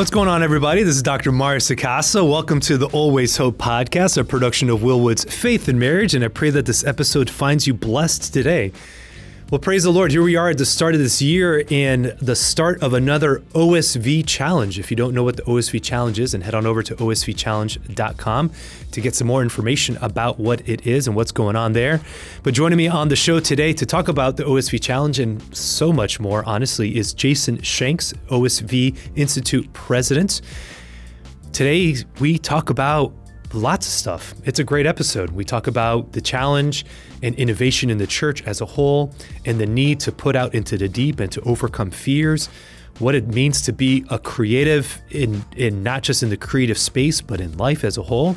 What's going on, everybody? This is Dr. Mario Sacasa. Welcome to the Always Hope podcast, a production of Will Wood's Faith and Marriage, and I pray that this episode finds you blessed today. Well, praise the Lord. Here we are at the start of this year and the start of another OSV challenge. If you don't know what the OSV challenge is, and head on over to osvchallenge.com to get some more information about what it is and what's going on there. But joining me on the show today to talk about the OSV challenge and so much more, honestly, is Jason Shanks, OSV Institute president. Today, we talk about lots of stuff. It's a great episode. We talk about the challenge and innovation in the church as a whole and the need to put out into the deep and to overcome fears, what it means to be a creative in in not just in the creative space but in life as a whole.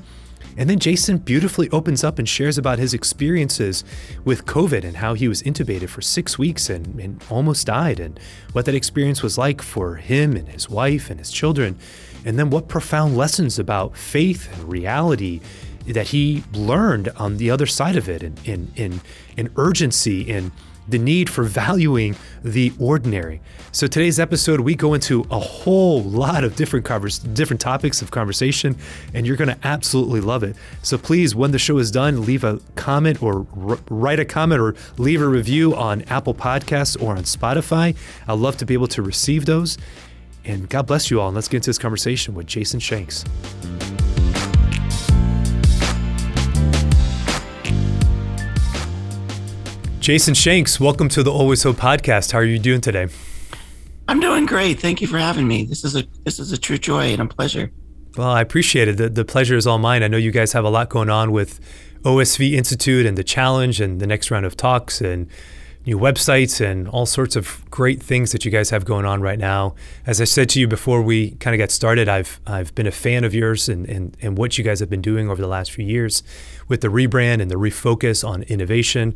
And then Jason beautifully opens up and shares about his experiences with COVID and how he was intubated for six weeks and, and almost died, and what that experience was like for him and his wife and his children. And then what profound lessons about faith and reality that he learned on the other side of it, and in in in urgency and the need for valuing the ordinary. So today's episode, we go into a whole lot of different covers, different topics of conversation, and you're going to absolutely love it. So please, when the show is done, leave a comment or r- write a comment or leave a review on Apple Podcasts or on Spotify. I'd love to be able to receive those. And God bless you all. And let's get into this conversation with Jason Shanks. Jason Shanks, welcome to the Always Hope podcast. How are you doing today? I'm doing great. Thank you for having me. This is a this is a true joy and a pleasure. Well, I appreciate it. The, the pleasure is all mine. I know you guys have a lot going on with OSV Institute and the challenge and the next round of talks and new websites and all sorts of great things that you guys have going on right now. As I said to you before we kind of got started, I've I've been a fan of yours and, and, and what you guys have been doing over the last few years with the rebrand and the refocus on innovation.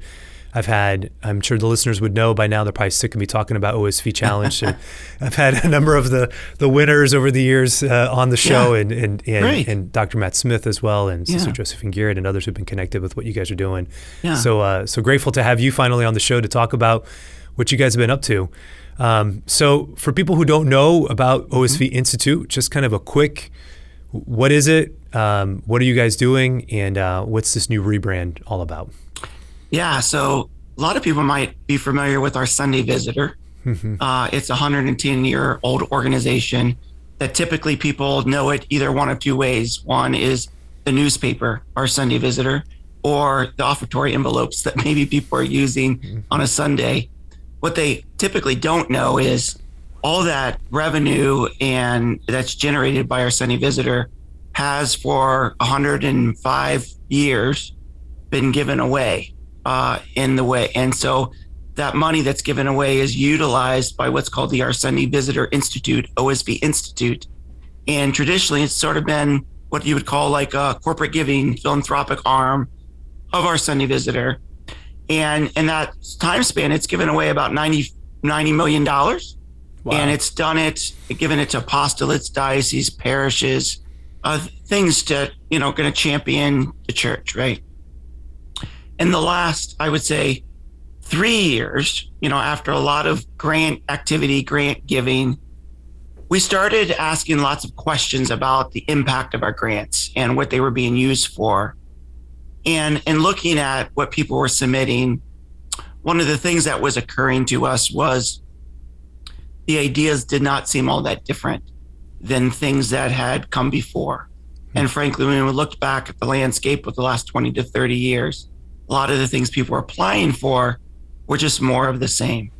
I've had, I'm sure the listeners would know by now, they're probably sick of me talking about OSV Challenge. I've had a number of the, the winners over the years uh, on the show yeah. and, and, and, and, Dr. Matt Smith as well, and yeah. Sister Josephine Garrett and others who've been connected with what you guys are doing. Yeah. So, uh, so grateful to have you finally on the show to talk about what you guys have been up to. Um, so, for people who don't know about OSV mm-hmm. Institute, just kind of a quick what is it? Um, what are you guys doing? And uh, what's this new rebrand all about? Yeah. So a lot of people might be familiar with our Sunday Visitor. Mm-hmm. Uh, it's a 110 year old organization that typically people know it either one of two ways. One is the newspaper, our Sunday Visitor, or the offertory envelopes that maybe people are using mm-hmm. on a Sunday. What they typically don't know is all that revenue and that's generated by our Sunday Visitor has for 105 years been given away uh, in the way. And so that money that's given away is utilized by what's called the Our Sunday Visitor Institute, OSV Institute. And traditionally, it's sort of been what you would call like a corporate giving philanthropic arm of our Sunday Visitor. And in that time span, it's given away about 90, $90 million. Wow. And it's done it, given it to apostolates, dioceses, parishes, uh, things to, you know, going to champion the church, right? In the last, I would say, three years, you know, after a lot of grant activity, grant giving, we started asking lots of questions about the impact of our grants and what they were being used for. And in looking at what people were submitting, one of the things that was occurring to us was the ideas did not seem all that different than things that had come before. And hmm. frankly, when we looked back at the landscape of the last 20 to 30 years, a lot of the things people were applying for were just more of the same.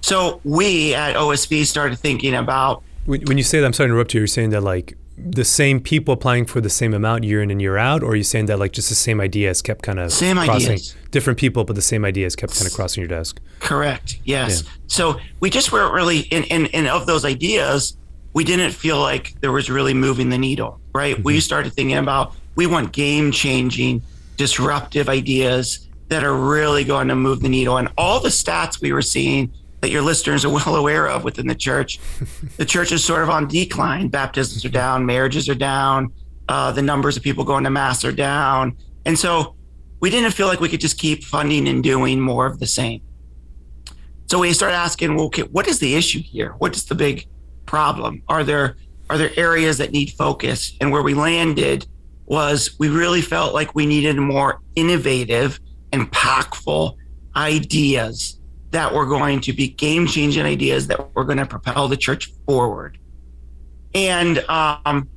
So we at OSV started thinking about. When, you say that, I'm sorry to interrupt you. You're saying that like the same people applying for the same amount year in and year out, or are you saying that like just the same ideas kept kind of same crossing, ideas, different people, but the same ideas kept kind of crossing your desk? Correct. Yes. Yeah. So we just weren't really in, in, in of those ideas. We didn't feel like there was really moving the needle, right? Mm-hmm. We started thinking about we want game changing disruptive ideas that are really going to move the needle. And all the stats we were seeing that your listeners are well aware of within the church, the church is sort of on decline. Baptisms are down, marriages are down, uh, the numbers of people going to mass are down. And so we didn't feel like we could just keep funding and doing more of the same. So we started asking, well, okay, what is the issue here? What is the big problem? Are there Are there areas that need focus? And where we landed was we really felt like we needed more innovative, impactful ideas that were going to be game changing ideas that were going to propel the church forward. And um,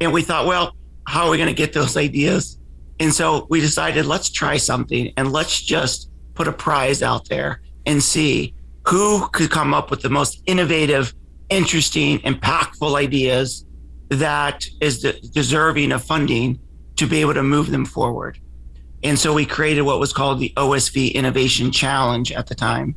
and we thought, well, how are we going to get those ideas? And so we decided, let's try something and let's just put a prize out there and see who could come up with the most innovative, interesting, impactful ideas that is de- deserving of funding to be able to move them forward. And so we created what was called the OSV Innovation Challenge at the time.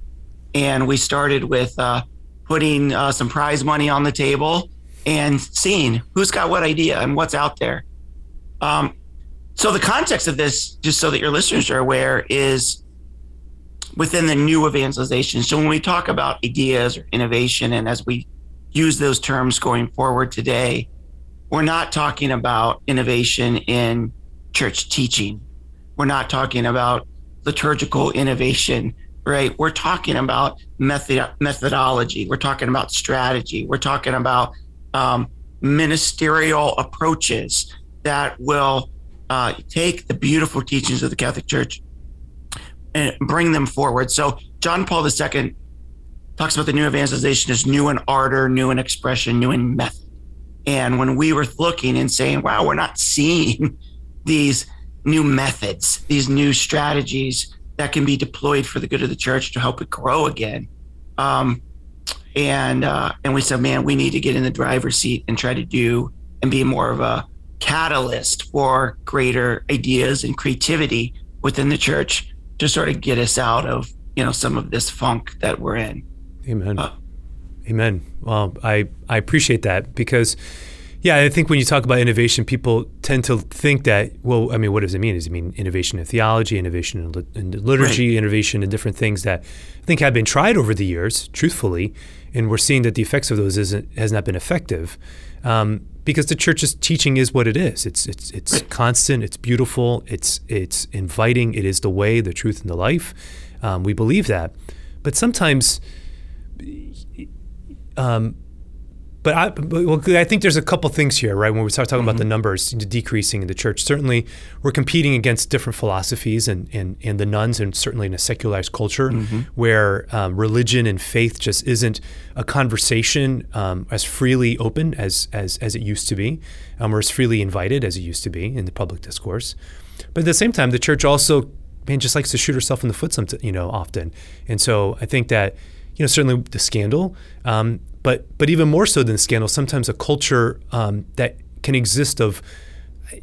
And we started with uh, putting uh, some prize money on the table and seeing who's got what idea and what's out there. Um, so the context of this, just so that your listeners are aware, is within the new evangelization. So when we talk about ideas or innovation, and as we use those terms going forward today, we're not talking about innovation in church teaching. We're not talking about liturgical innovation, right? We're talking about method methodology. We're talking about strategy. We're talking about um, ministerial approaches that will uh, take the beautiful teachings of the Catholic Church and bring them forward. So John Paul II talks about the new evangelization as new in ardor, new in expression, new in method. And when we were looking and saying, wow, we're not seeing these new methods, these new strategies that can be deployed for the good of the church to help it grow again. Um, and uh, and we said, man, we need to get in the driver's seat and try to do and be more of a catalyst for greater ideas and creativity within the church to sort of get us out of you know some of this funk that we're in. Amen. Uh, Amen. Well, I I appreciate that because. Yeah, I think when you talk about innovation, people tend to think that, well, I mean, what does it mean? Does it mean innovation in theology, innovation in, li- in liturgy, right. innovation in different things that I think have been tried over the years, truthfully, and we're seeing that the effects of those isn't, has not been effective. Um, because the church's teaching is what it is. It's it's it's constant. It's beautiful. It's it's inviting. It is the way, the truth, and the life. Um, we believe that, but sometimes um, but I, well, I think there's a couple things here, right? When we start talking mm-hmm. about the mm-hmm. numbers decreasing in the church, certainly we're competing against different philosophies and, and, and the nones, and certainly in a secularized culture mm-hmm. where um, religion and faith just isn't a conversation um, as freely open as, as, as it used to be, um, or as freely invited as it used to be in the public discourse. But at the same time, the church also, man, just likes to shoot herself in the foot, some, you know, often. And so I think that, you know, certainly the scandal, um, but but even more so than scandal, sometimes a culture um, that can exist of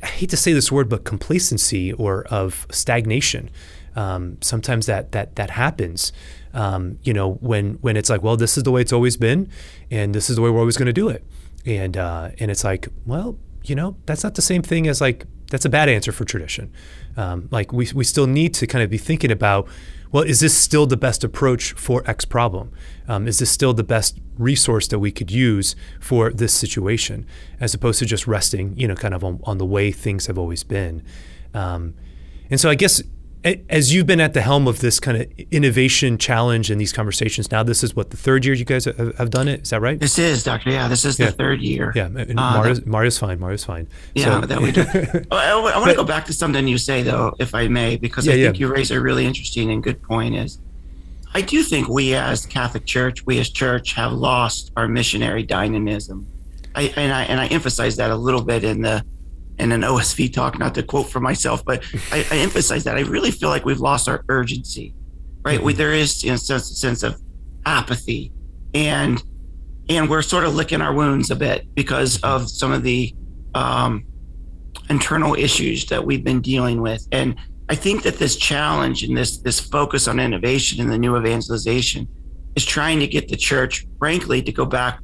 I hate to say this word, but complacency or of stagnation. Um, sometimes that that that happens. Um, you know, when when it's like, well, this is the way it's always been, and this is the way we're always going to do it, and uh, and it's like, well, you know, that's not the same thing as like that's a bad answer for tradition. Um, like we we still need to kind of be thinking about well, is this still the best approach for X problem? Um, is this still the best resource that we could use for this situation, as opposed to just resting, you know, kind of on, on the way things have always been? Um, and so I guess as you've been at the helm of this kind of innovation challenge and these conversations now this is what the third year you guys have done it is that right this is doctor yeah this is yeah. the third year yeah and uh, mario's, that, mario's fine mario's fine yeah so. that we do. I, I, want to go back to something you say though if i may because yeah, i think yeah. you raise a really interesting and good point is i do think we as catholic church we as church have lost our missionary dynamism I, and i and i emphasize that a little bit in the in an OSV talk, not to quote for myself, but I, I emphasize that I really feel like we've lost our urgency, right? Mm-hmm. We, there is you know, a sense of apathy, and and we're sort of licking our wounds a bit because of some of the um, internal issues that we've been dealing with, and I think that this challenge and this this focus on innovation and the new evangelization is trying to get the church, frankly, to go back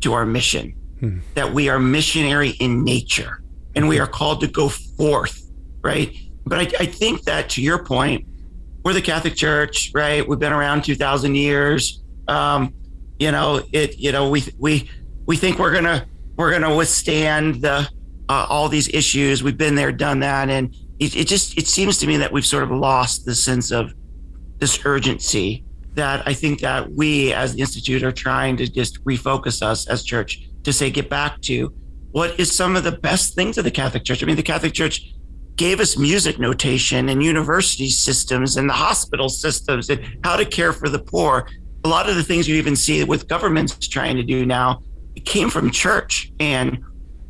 to our mission, hmm. that we are missionary in nature and we are called to go forth, right? But I, I think that to your point, we're the Catholic Church, right? We've been around 2,000 years. Um, you know, it. You know, we we we think we're gonna we're gonna withstand the uh, all these issues. We've been there, done that, and it, it just it seems to me that we've sort of lost the sense of this urgency that I think that we as the institute are trying to just refocus us as church to say get back to what is some of the best things of the Catholic Church. I mean, the Catholic Church gave us music notation and university systems and the hospital systems and how to care for the poor. A lot of the things you even see with governments trying to do now it came from church and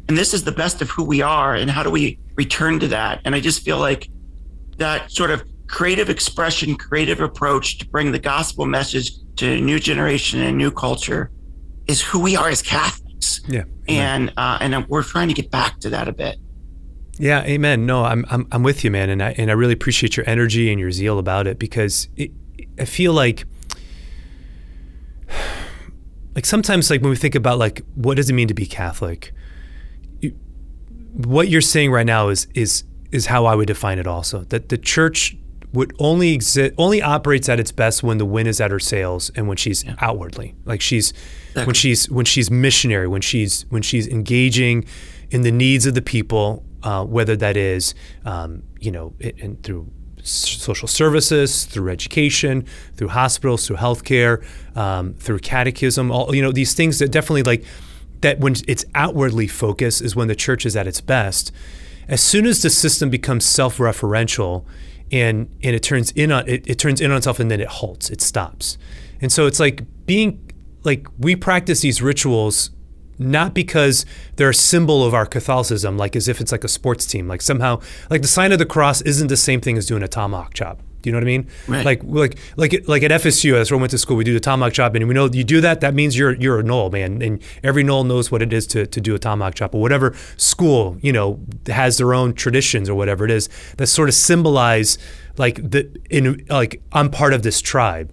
and this is the best of who we are and how do we return to that and i just feel like that sort of creative expression creative approach to bring the gospel message to a new generation and a new culture is who we are as catholics yeah and uh, and we're trying to get back to that a bit. Yeah amen. No i'm i'm, I'm with you man and i and i really appreciate your energy and your zeal about it because it, i feel like like sometimes like when we think about like what does it mean to be Catholic, you, what you're saying right now is is is how I would define it also. That the church would only exist only operates at its best when the wind is at her sails and when she's yeah. outwardly like she's exactly. when she's when she's missionary when she's when she's engaging in the needs of the people uh, whether that is um, you know it, and through social services, through education, through hospitals, through healthcare, um, through catechism. All you know, these things that definitely like that when it's outwardly focused is when the church is at its best. As soon as the system becomes self-referential, and and it turns in on it, it turns in on itself, and then it halts, it stops, and so it's like being like we practice these rituals not because they're a symbol of our Catholicism, like as if it's like a sports team. Like somehow, like the sign of the cross isn't the same thing as doing a tomahawk chop. Do you know what I mean? Right. Like, like, like, like at FSU, that's where I went to school. We do the tomahawk chop, and we know you do that. That means you're you're a Nole man, and every Nole knows what it is to, to do a tomahawk chop. Or whatever school you know has their own traditions or whatever it is that sort of symbolize like the in like I'm part of this tribe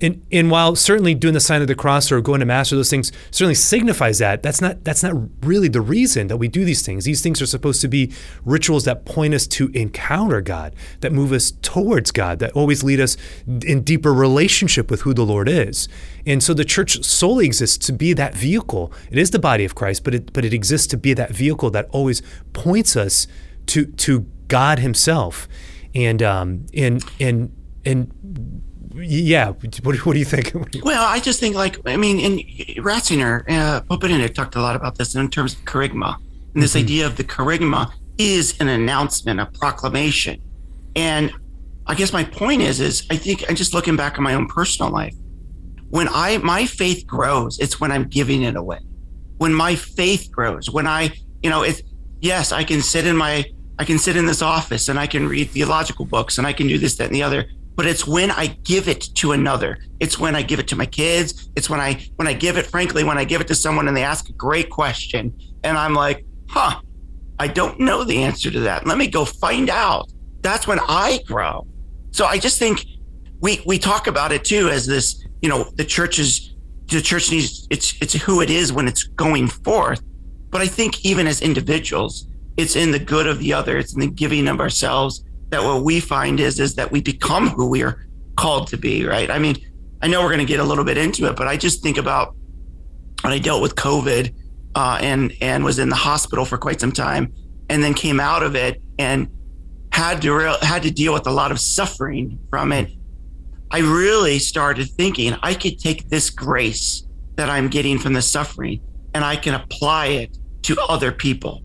and, and while certainly doing the sign of the cross or going to mass or those things certainly signifies that, that's not that's not really the reason that we do these things. These things are supposed to be rituals that point us to encounter God, that move us towards God, that always lead us in deeper relationship with who the Lord is. And so the church solely exists to be that vehicle. It is the body of Christ, but it but it exists to be that vehicle that always points us to to God Himself. And um and and and yeah, what, what do you think? well, I just think like I mean, in Ratzinger, uh, Pope Benedict talked a lot about this in terms of kerygma, and this mm-hmm. idea of the kerygma is an announcement, a proclamation, and I guess my point is, is I think I'm just looking back on my own personal life. When I my faith grows, it's when I'm giving it away. When my faith grows, when I, you know, it's yes, I can sit in my I can sit in this office and I can read theological books and I can do this, that, and the other but it's when I give it to another. It's when I give it to my kids. It's when I when I give it, frankly, when I give it to someone and they ask a great question, and I'm like, huh, I don't know the answer to that. Let me go find out. That's when I grow. So I just think we we talk about it too as this, you know, the church is the church needs it's it's who it is when it's going forth. But I think even as individuals, it's in the good of the other, it's in the giving of ourselves that what we find is is that we become who we are called to be, right? I mean, I know we're going to get a little bit into it, but I just think about when I dealt with COVID uh, and and was in the hospital for quite some time, and then came out of it and had to real, had to deal with a lot of suffering from it. I really started thinking I could take this grace that I'm getting from the suffering and I can apply it to other people,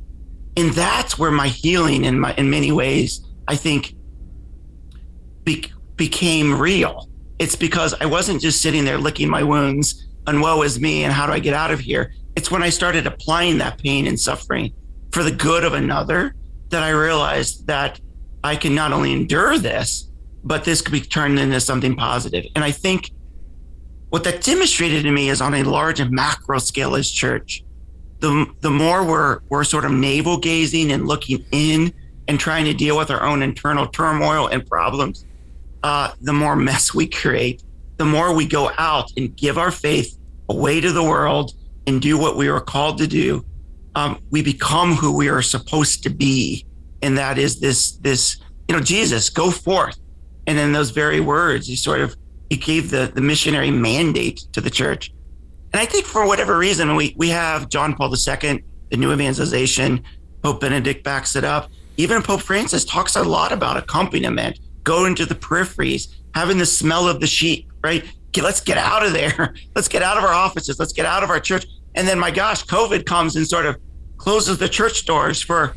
and that's where my healing in my in many ways I think be- became real. It's because I wasn't just sitting there licking my wounds and woe is me and how do I get out of here? It's when I started applying that pain and suffering for the good of another that I realized that I can not only endure this, but this could be turned into something positive. And I think what that demonstrated to me is on a large and macro scale as church. The, the more we're we're sort of navel gazing and looking in and trying to deal with our own internal turmoil and problems, uh, the more mess we create, the more we go out and give our faith away to the world and do what we are called to do. Um, we become who we are supposed to be, and that is this this you know Jesus go forth, and in those very words, he sort of he gave the the missionary mandate to the church, and I think for whatever reason we we have John Paul II, the new evangelization, Pope Benedict backs it up even Pope Francis talks a lot about accompaniment, going to the peripheries, having the smell of the sheep, right? let's get out of there. Let's get out of our offices. Let's get out of our church And then, my gosh, COVID comes and sort of closes the church doors for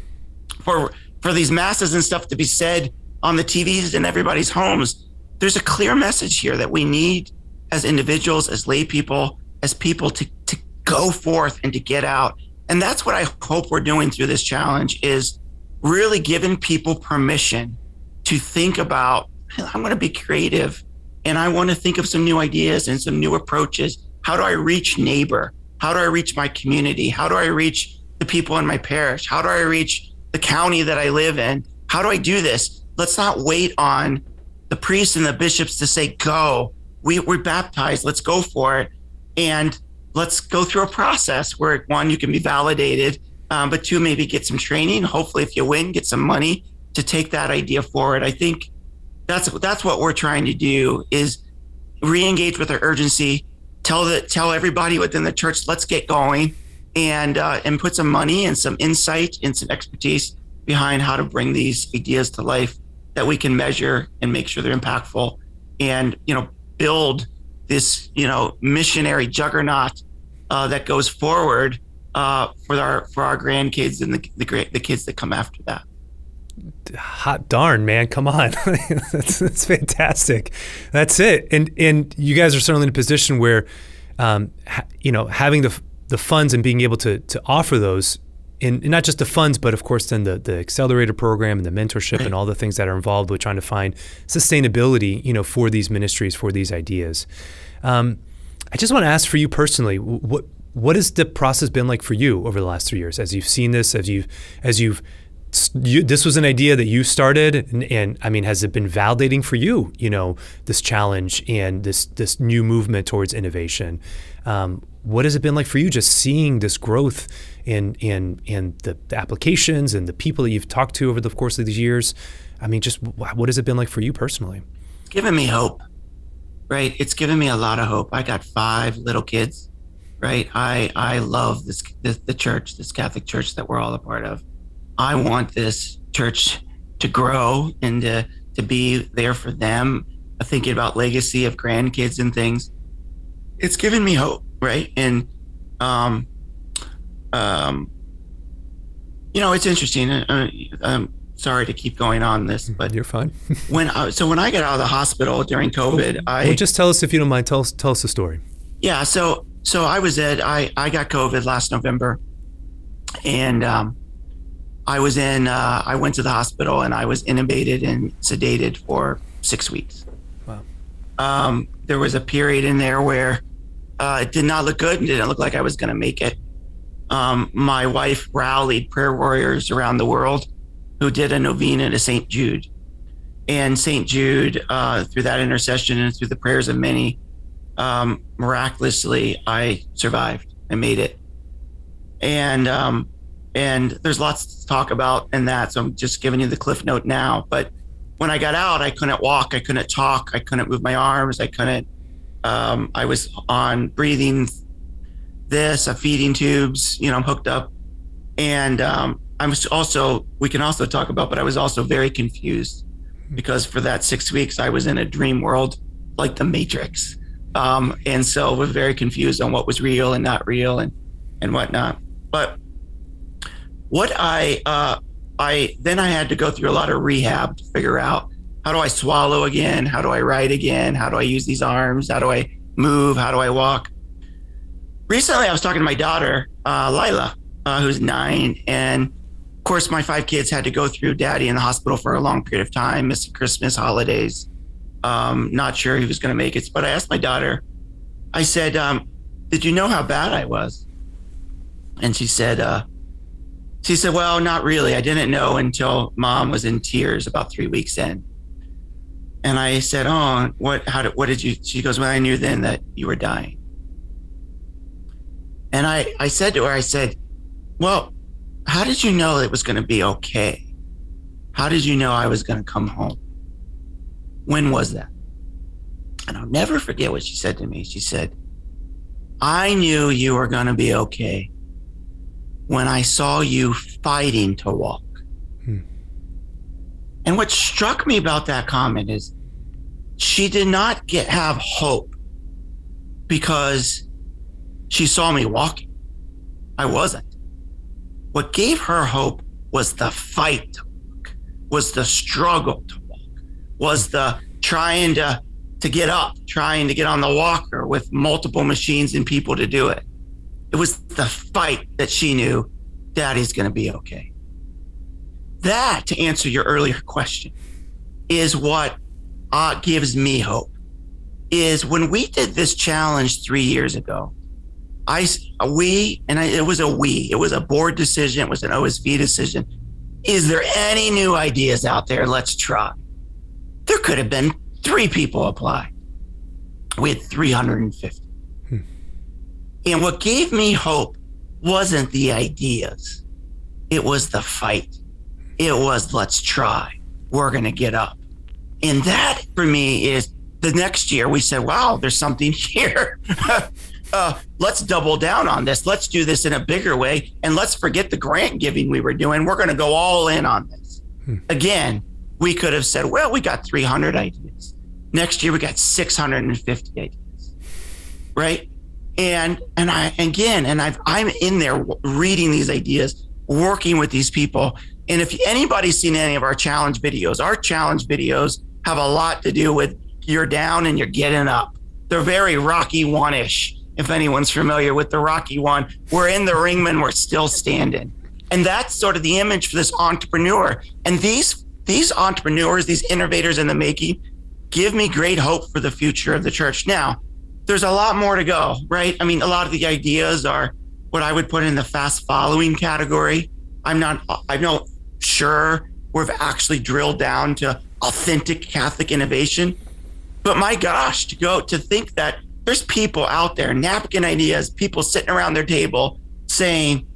for for these masses and stuff to be said on the TVs in everybody's homes. There's a clear message here that we need as individuals, as lay people, as people to to go forth and to get out. And that's what I hope we're doing through this challenge is really giving people permission to think about I'm going to be creative and I want to think of some new ideas and some new approaches. How do I reach neighbor? How do I reach my community? How do I reach the people in my parish? How do I reach the county that I live in? How do I do this? Let's not wait on the priests and the bishops to say, go. We, we're baptized. Let's go for it. And let's go through a process where one, you can be validated, um, but two, maybe get some training. Hopefully, if you win, get some money to take that idea forward. I think that's that's what we're trying to do is re-engage with our urgency tell the tell everybody within the church let's get going and uh, and put some money and some insight and some expertise behind how to bring these ideas to life that we can measure and make sure they're impactful and you know build this you know missionary juggernaut uh, that goes forward uh, for our for our grandkids and the the, the kids that come after that. Hot darn man. Come on. That's, that's fantastic. That's it. And and you guys are certainly in a position where um, ha, you know having the the funds and being able to to offer those and, not just the funds but of course then the the accelerator program and the mentorship and all the things that are involved with trying to find sustainability you know for these ministries for these ideas. Um, I just want to ask for you personally what what has the process been like for you over the last three years as you've seen this as you've as you've you, this was an idea that you started, and, and, I mean, has it been validating for you? You know, this challenge and this this new movement towards innovation. Um, what has it been like for you, just seeing this growth in in in the, the, applications and the people that you've talked to over the course of these years? I mean, just what has it been like for you personally? It's given me hope, right? It's given me a lot of hope. I got five little kids, right? I I love this, this the church, this Catholic church that we're all a part of I want this church to grow and to, to be there for them, thinking about legacy of grandkids and things. It's given me hope, right? And, um, um, you know, it's interesting. Uh, I'm sorry to keep going on this, but you're fine. when I, so when I got out of the hospital during COVID, I well, just tell us if you don't mind. Tell us tell us the story. Yeah. So so I was at I I got COVID last November, and um, I was in, uh, I went to the hospital and I was intubated and sedated for six weeks. Wow. Um, there was a period in there where uh, it did not look good and didn't look like I was going to make it. Um, my wife rallied prayer warriors around the world who did a novena to St. Jude. And St. Jude, uh, through that intercession and through the prayers of many, um, miraculously, I survived. I made it. And um, and there's lots to talk about in that. So I'm just giving you the cliff note now. But when I got out, I couldn't walk, I couldn't talk, I couldn't move my arms, I couldn't. Um, I was on breathing this, a feeding tubes. You know, I'm hooked up, and um, I was also. We can also talk about, but I was also very confused because for that six weeks I was in a dream world like the Matrix, um, and so was very confused on what was real and not real and and whatnot. But what I uh, I then I had to go through a lot of rehab to figure out how do I swallow again? How do I write again? How do I use these arms? How do I move? How do I walk? Recently, I was talking to my daughter, uh, Lila, uh, who's nine, and of course, my five kids had to go through daddy in the hospital for a long period of time, missing Christmas, holidays. Um, not sure he was going to make it, but I asked my daughter. I said, um, "Did you know how bad I was?" And she said, uh, she said, Well, not really. I didn't know until mom was in tears about three weeks in. And I said, Oh, what, how did, what did you? She goes, Well, I knew then that you were dying. And I, I said to her, I said, Well, how did you know it was going to be okay? How did you know I was going to come home? When was that? And I'll never forget what she said to me. She said, I knew you were going to be okay when I saw you fighting to walk. Hmm. And what struck me about that comment is she did not get have hope because she saw me walking. I wasn't. What gave her hope was the fight was the struggle to walk, was the trying to to get up, trying to get on the walker with multiple machines and people to do it. It was the fight that she knew daddy's going to be okay. That, to answer your earlier question, is what uh, gives me hope. Is when we did this challenge three years ago, I we and I, it was a we. It was a board decision. It was an OSV decision. Is there any new ideas out there? Let's try. There could have been three people apply. We had 350. Hmm. And what gave me hope wasn't the ideas, it was the fight. It was let's try. We're going to get up. And that for me is the next year we said, wow, there's something here. uh, let's double down on this. Let's do this in a bigger way. And let's forget the grant giving we were doing. We're going to go all in on this. Hmm. Again, we could have said, well, we got 300 ideas. Next year, we got 650 ideas. Right. And, and I, again, and I've, I'm in there reading these ideas, working with these people. And if anybody's seen any of our challenge videos, our challenge videos have a lot to do with you're down and you're getting up. They're very Rocky One ish. If anyone's familiar with the Rocky One, we're in the ringman, we're still standing. And that's sort of the image for this entrepreneur. And these these entrepreneurs, these innovators in the making, give me great hope for the future of the church. Now, there's a lot more to go, right? I mean, a lot of the ideas are what I would put in the fast following category. I'm not, I'm not sure we've actually drilled down to authentic Catholic innovation. But my gosh, to go to think that there's people out there, napkin ideas, people sitting around their table saying,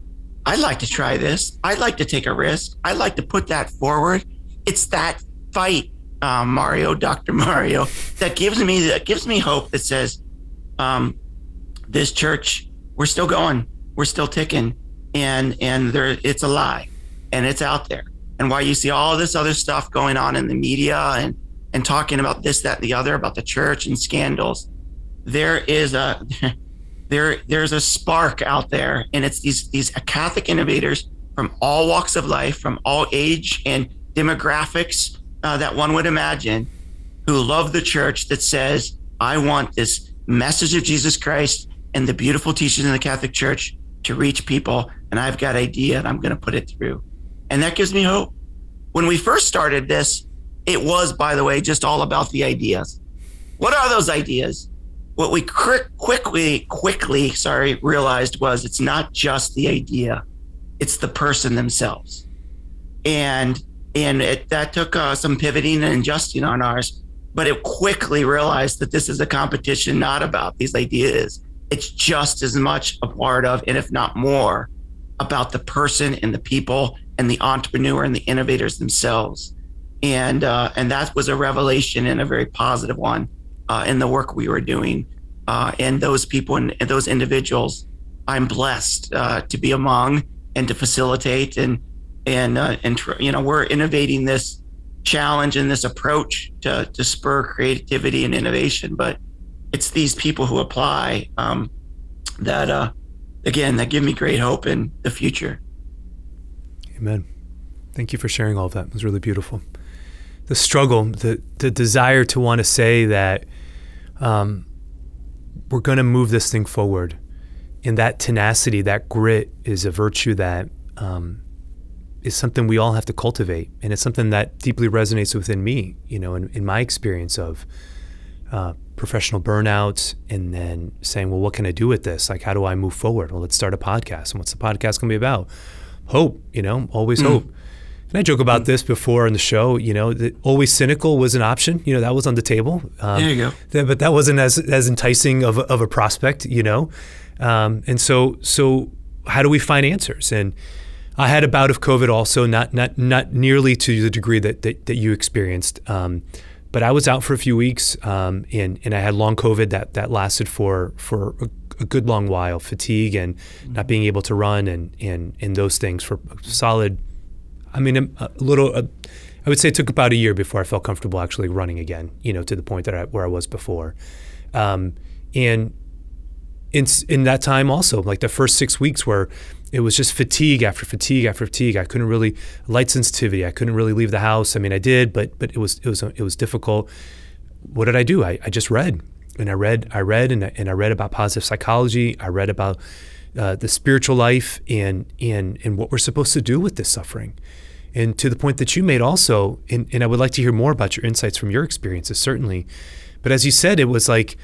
I'd like to try this. I'd like to take a risk. I'd like to put that forward. It's that fight, uh, Mario, Dr. Mario, that gives me that gives me hope that says, um, this church, we're still going, we're still ticking, and and there it's a lie, and it's out there and why you see all this other stuff going on in the media and and talking about this, that, and the other about the church and scandals. There is a there there's a spark out there, and it's these these Catholic innovators from all walks of life, from all age and demographics uh, that one would imagine, who love the church that says, "I want this message of Jesus Christ and the beautiful teachings in the Catholic Church to reach people, and I've got idea, and I'm going to put it through." And that gives me hope. When we first started this, it was, by the way, just all about the ideas. What are those ideas? What we quickly, quickly, sorry, realized was it's not just the idea, it's the person themselves. And and it, that took uh, some pivoting and adjusting on ours, but it quickly realized that this is a competition not about these ideas. It's just as much a part of, and if not more, about the person and the people and the entrepreneur and the innovators themselves. And uh, and that was a revelation and a very positive one uh, in the work we were doing. Uh, and those people and, and, those individuals, I'm blessed uh, to be among and to facilitate and and uh, and you know we're innovating this challenge and this approach to to spur creativity and innovation. But it's these people who apply um, that uh, again that give me great hope in the future. Amen. Thank you for sharing all of that. It was really beautiful. The struggle, the the desire to want to say that um, we're going to move this thing forward, and that tenacity, that grit, is a virtue that um, is something we all have to cultivate, and it's something that deeply resonates within me. You know, in, in my experience of uh, professional burnout, and then saying, "Well, what can I do with this? Like, how do I move forward? Well, let's start a podcast. And what's the podcast going to be about? hope, you know, always mm. hope. And I joke about mm. this before in the show, you know, that always cynical was an option. You know, that was on the table. Um, there you go. Th- but that wasn't as, as enticing of a, of a prospect, you know? Um, and so, so how do we find answers? And I had a bout of COVID also, not, not, not nearly to the degree that, that, that you experienced. Um, but I was out for a few weeks, um, and, and I had long COVID that, that lasted for, for a a good long while, fatigue and not being able to run and and and those things for solid. I mean, a, little. A, I would say it took about a year before I felt comfortable actually running again. You know, to the point that I, where I was before, um, and in in that time also, like the first six weeks where it was just fatigue after fatigue after fatigue. I couldn't really light sensitivity. I couldn't really leave the house. I mean, I did, but but it was it was it was difficult. What did I do? I, I just read and I read I read and I, and I read about positive psychology. I read about uh, the spiritual life and and and what we're supposed to do with this suffering. And to the point that you made also, and, and I would like to hear more about your insights from your experiences, certainly. But as you said, it was like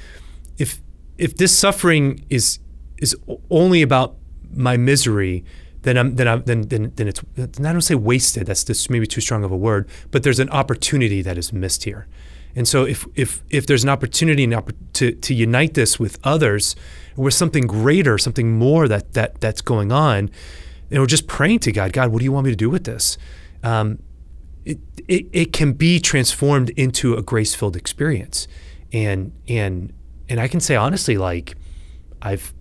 if if this suffering is is only about my misery, then I'm then I'm then then, then it's I don't say wasted. That's just maybe too strong of a word. But there's an opportunity that is missed here. And so if if if there's an opportunity to to unite this with others, with something greater, something more that that that's going on, and we're just praying to God, God, what do you want me to do with this? Um, it, it, it can be transformed into a grace filled experience, and and and I can say honestly, like I've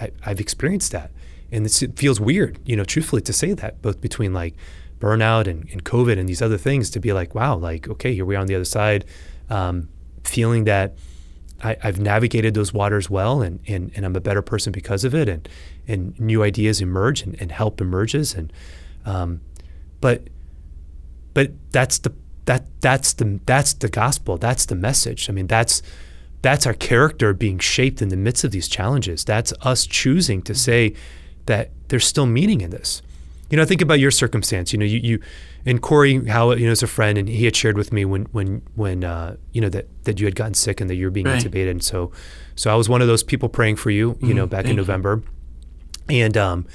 I, I've experienced that, and it feels weird, you know, truthfully to say that, both between like burnout and, and COVID and these other things, to be like, wow, like okay, here we are on the other side, um, feeling that I, have navigated those waters well, and, and and I'm a better person because of it, and and new ideas emerge and, and help emerges, and um, but but that's the that that's the that's the gospel, that's the message. I mean, that's that's our character being shaped in the midst of these challenges. That's us choosing to say that there's still meaning in this. You know, think about your circumstance. You know, you, you and Corey Howell, you know, is a friend, and he had shared with me when when when uh, you know that that you had gotten sick and that you were being right. intubated, and so so I was one of those people praying for you. You mm, know, back in November, you. and um,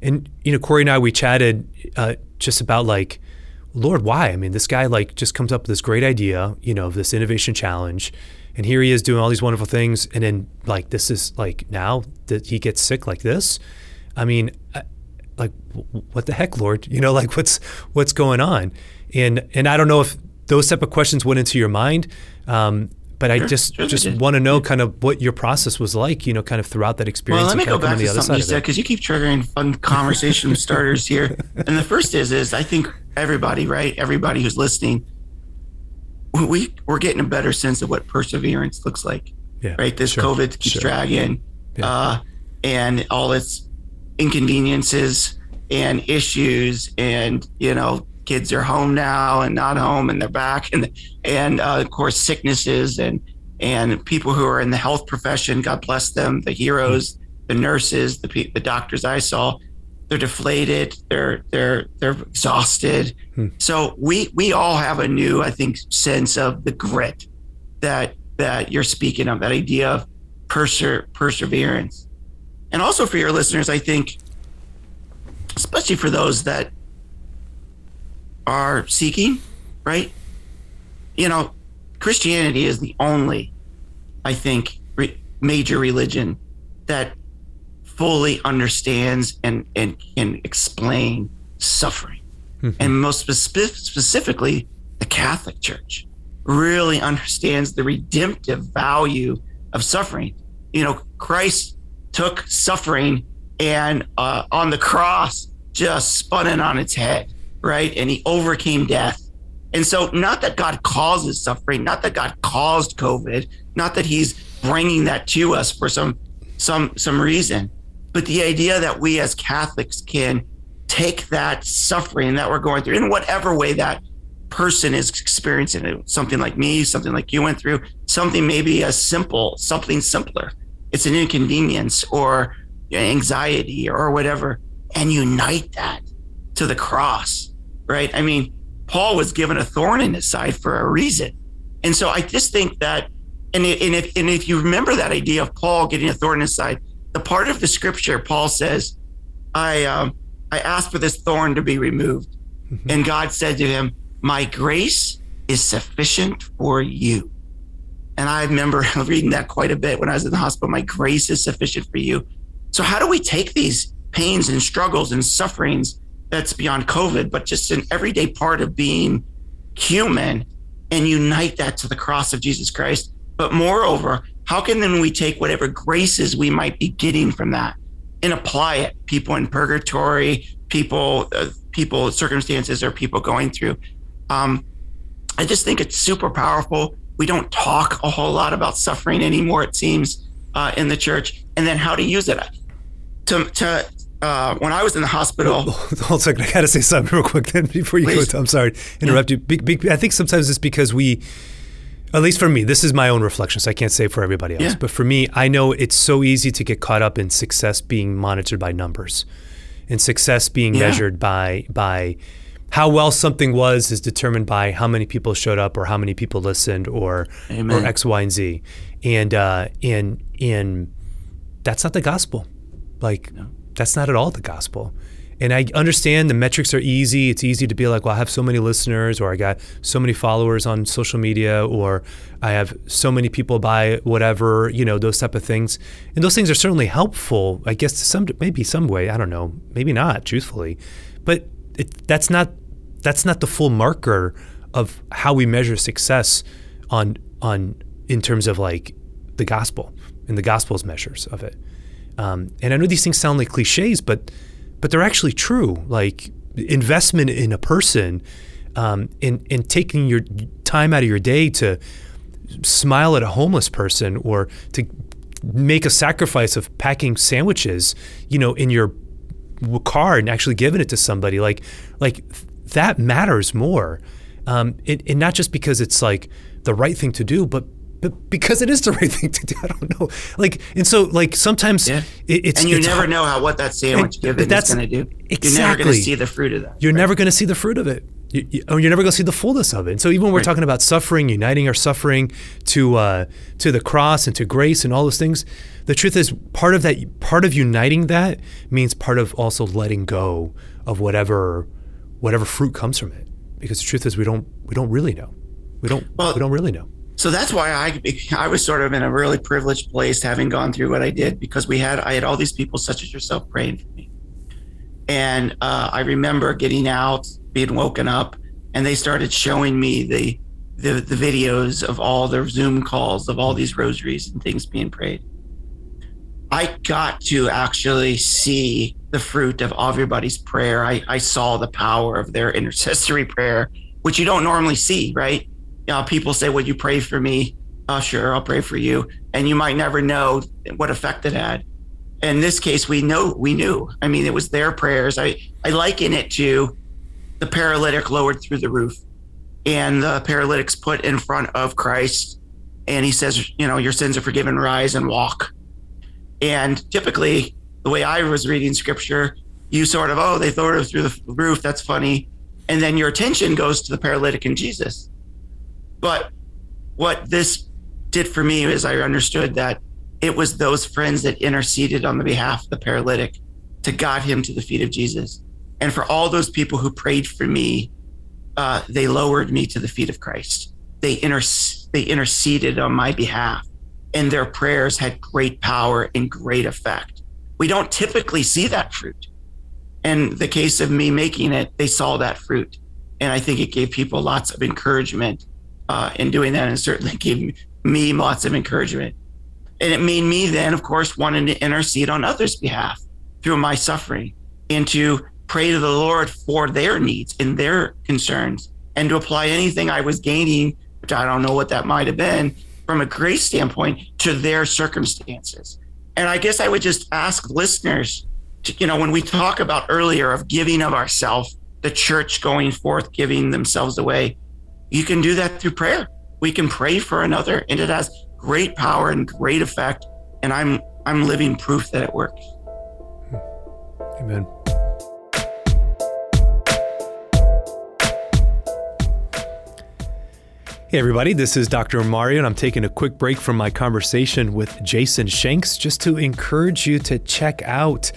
and you know, Corey and I we chatted uh, just about like, Lord, why? I mean, this guy like just comes up with this great idea, you know, of this innovation challenge and here he is doing all these wonderful things and then like this is like now that he gets sick like this i mean like what the heck lord you know like what's what's going on and and i don't know if those type of questions went into your mind um, but I just sure just want to know kind of what your process was like, you know, kind of throughout that experience. Well, let me go back to something you said because you keep triggering fun conversation starters here. And the first is is I think everybody, right? Everybody who's listening we we're getting a better sense of what perseverance looks like. Yeah, right. This sure, COVID keeps sure. dragging, yeah. uh, and all its inconveniences and issues, and you know, kids are home now and not home, and they're back, and and uh, of course sicknesses and and people who are in the health profession. God bless them, the heroes, mm-hmm. the nurses, the the doctors I saw they're deflated. They're they're they're exhausted. Hmm. so we we all have a new i think sense of the grit that that you're speaking of that idea of perser- perseverance. And also for your listeners i think especially for those that are seeking right? You know christianity is the only i think re- major religion that fully understands and, and can explain suffering. Mm-hmm. And most spe- specifically, the Catholic Church really understands the redemptive value of suffering. You know, Christ took suffering and uh, on the cross just spun it on its head, right? And he overcame death. And so, not that God causes suffering, not that God caused COVID, not that He's bringing that to us for some some some reason, but the idea that we as Catholics can take that suffering that we're going through in whatever way that person is experiencing it, something like me, something like you went through, something maybe as simple, something simpler. It's an inconvenience or anxiety or whatever, and unite that to the cross, right? I mean, Paul was given a thorn in his side for a reason. And so I just think that, and, if, and if you remember that idea of Paul getting a thorn in his side, the part of the scripture Paul says, I um, I asked for this thorn to be removed. Mm-hmm. And God said to him, My grace is sufficient for you. And I remember reading that quite a bit when I was in the hospital. My grace is sufficient for you. So, how do we take these pains and struggles and sufferings that's beyond COVID, but just an everyday part of being human and unite that to the cross of Jesus Christ? But moreover, how can then we take whatever graces we might be getting from that and apply it? People in purgatory, people, uh, people circumstances, or people going through. Um, I just think it's super powerful. We don't talk a whole lot about suffering anymore. It seems uh, in the church, and then how to use it. To, to uh, when I was in the hospital. Hold a second, I got to say something real quick then before you Please. go. I'm sorry, interrupt yeah. you. Be, be, I think sometimes it's because we, at least for me, this is my own reflection, so I can't say for everybody else. Yeah. But for me, I know it's so easy to get caught up in success being monitored by numbers, and success being yeah. measured by by how well something was is determined by how many people showed up or how many people listened or Amen. or X, Y, and Z, and uh, and and that's not the gospel. Like no. that's not at all the gospel. And I understand the metrics are easy. It's easy to be like, well, I have so many listeners, or I got so many followers on social media, or I have so many people buy whatever, you know, those type of things. And those things are certainly helpful, I guess, to some maybe some way. I don't know, maybe not, truthfully, but it, that's not that's not the full marker of how we measure success on on in terms of like the gospel and the gospel's measures of it. Um, and I know these things sound like cliches, but but they're actually true. Like investment in a person, um, in in taking your time out of your day to smile at a homeless person or to make a sacrifice of packing sandwiches, you know, in your car and actually giving it to somebody. Like like that matters more. Um, it, and not just because it's like the right thing to do, but but because it is the right thing to do. I don't know. Like, and so like sometimes yeah. it, it's and you it's never hard. know how what that sandwich and, given is going to do. Exactly. You're never going to see the fruit of that. You're right? never going to see the fruit of it. You, you, are never going to see the fullness of it. And so even when we're right. talking about suffering, uniting our suffering to uh, to the cross and to grace and all those things, the truth is part of that part of uniting that means part of also letting go of whatever whatever fruit comes from it. Because the truth is, we don't we don't really know. We don't well, we don't really know. So that's why I I was sort of in a really privileged place having gone through what I did because we had I had all these people such as yourself praying for me, and uh, I remember getting out, being woken up, and they started showing me the the, the videos of all their Zoom calls of all these rosaries and things being prayed. I got to actually see the fruit of everybody's prayer. I, I saw the power of their intercessory prayer, which you don't normally see, right? You know, people say, Would you pray for me? Oh, sure, I'll pray for you. And you might never know what effect it had. In this case, we know we knew. I mean, it was their prayers. I, I liken it to the paralytic lowered through the roof and the paralytic's put in front of Christ. And he says, you know, your sins are forgiven, rise and walk. And typically, the way I was reading scripture, you sort of, oh, they threw her through the roof. That's funny. And then your attention goes to the paralytic and Jesus. But what this did for me is I understood that it was those friends that interceded on the behalf of the paralytic to guide him to the feet of Jesus. And for all those people who prayed for me, uh, they lowered me to the feet of Christ. They, inter- they interceded on my behalf, and their prayers had great power and great effect we don't typically see that fruit. And the case of me making it, they saw that fruit. And I think it gave people lots of encouragement uh, in doing that. And certainly gave me lots of encouragement. And it made me then, of course, wanting to intercede on others' behalf through my suffering and to pray to the Lord for their needs and their concerns and to apply anything I was gaining, which I don't know what that might have been from a grace standpoint, to their circumstances. And I guess I would just ask listeners, to, you know, when we talk about earlier of giving of ourselves, the church going forth, giving themselves away, you can do that through prayer. We can pray for another, and it has great power and great effect. And I'm I'm living proof that it works. Hmm. Amen. Hey, everybody, this is Dr. Mario, and I'm taking a quick break from my conversation with Jason Shanks just to encourage you to check out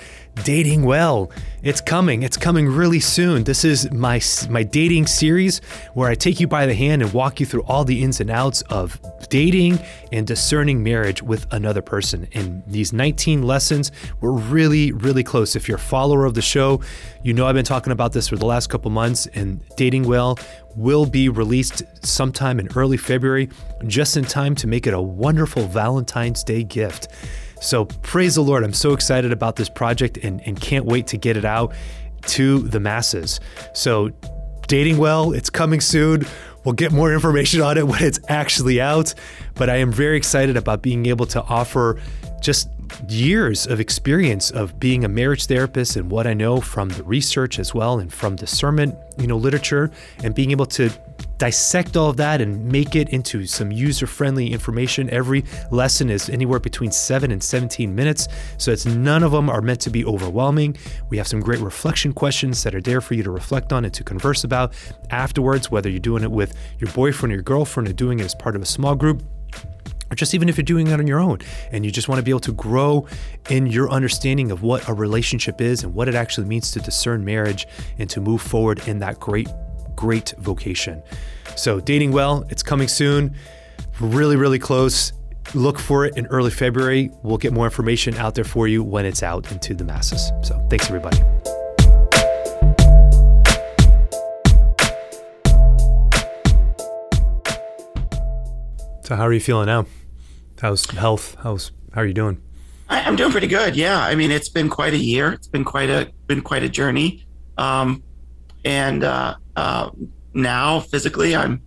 Dating Well. It's coming. It's coming really soon. This is my my dating series where I take you by the hand and walk you through all the ins and outs of dating and discerning marriage with another person. And these 19 lessons, we're really really close. If you're a follower of the show, you know I've been talking about this for the last couple months and Dating Well will be released sometime in early February just in time to make it a wonderful Valentine's Day gift. So praise the Lord. I'm so excited about this project and, and can't wait to get it out to the masses. So dating well, it's coming soon. We'll get more information on it when it's actually out. But I am very excited about being able to offer just years of experience of being a marriage therapist and what I know from the research as well and from discernment, you know, literature and being able to dissect all of that and make it into some user-friendly information. Every lesson is anywhere between 7 and 17 minutes, so it's none of them are meant to be overwhelming. We have some great reflection questions that are there for you to reflect on and to converse about afterwards, whether you're doing it with your boyfriend or your girlfriend or doing it as part of a small group or just even if you're doing it on your own and you just want to be able to grow in your understanding of what a relationship is and what it actually means to discern marriage and to move forward in that great, great vocation. So, dating well, it's coming soon, really, really close. Look for it in early February. We'll get more information out there for you when it's out into the masses. So, thanks, everybody. So, how are you feeling now? How's health? How's how are you doing? I, am doing pretty good. Yeah, I mean, it's been quite a year. It's been quite a been quite a journey. Um, and uh, uh, now physically, I'm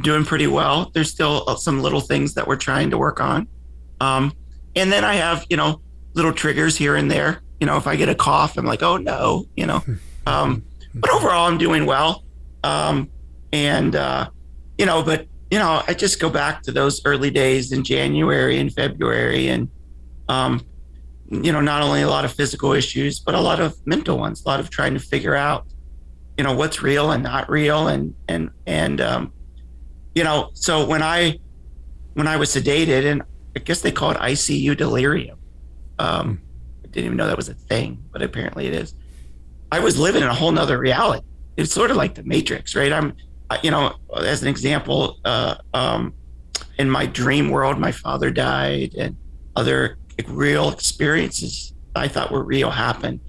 doing pretty well. There's still uh, some little things that we're trying to work on. Um, and then I have you know little triggers here and there. You know, if I get a cough, I'm like, oh no, you know. Um, but overall, I'm doing well. Um, and uh, you know, but you know, I just go back to those early days in January and February, and um, you know, not only a lot of physical issues, but a lot of mental ones. A lot of trying to figure out, you know, what's real and not real, and and and um, you know, so when I when I was sedated, and I guess they call it ICU delirium. Um, I didn't even know that was a thing, but apparently it is. I was living in a whole nother reality. It's sort of like the Matrix, right? I'm you know, as an example, uh, um, in my dream world, my father died, and other real experiences I thought were real happened.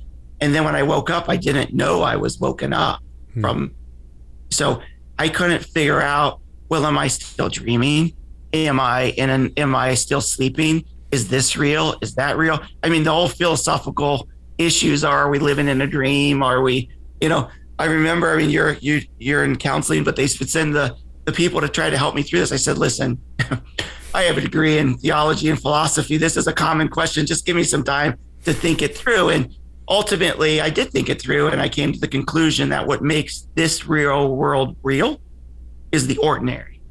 And then when I woke up, I didn't know I was woken up hmm. from. So I couldn't figure out. Well, am I still dreaming? Am I in an? Am I still sleeping? Is this real? Is that real? I mean, the whole philosophical issues are: Are we living in a dream? Are we? You know, I remember, I mean, you're you you're in counseling, but they send the the people to try to help me through this. I said, listen, I have a degree in theology and philosophy. This is a common question. Just give me some time to think it through. And ultimately, I did think it through, and I came to the conclusion that what makes this real world real is the ordinary,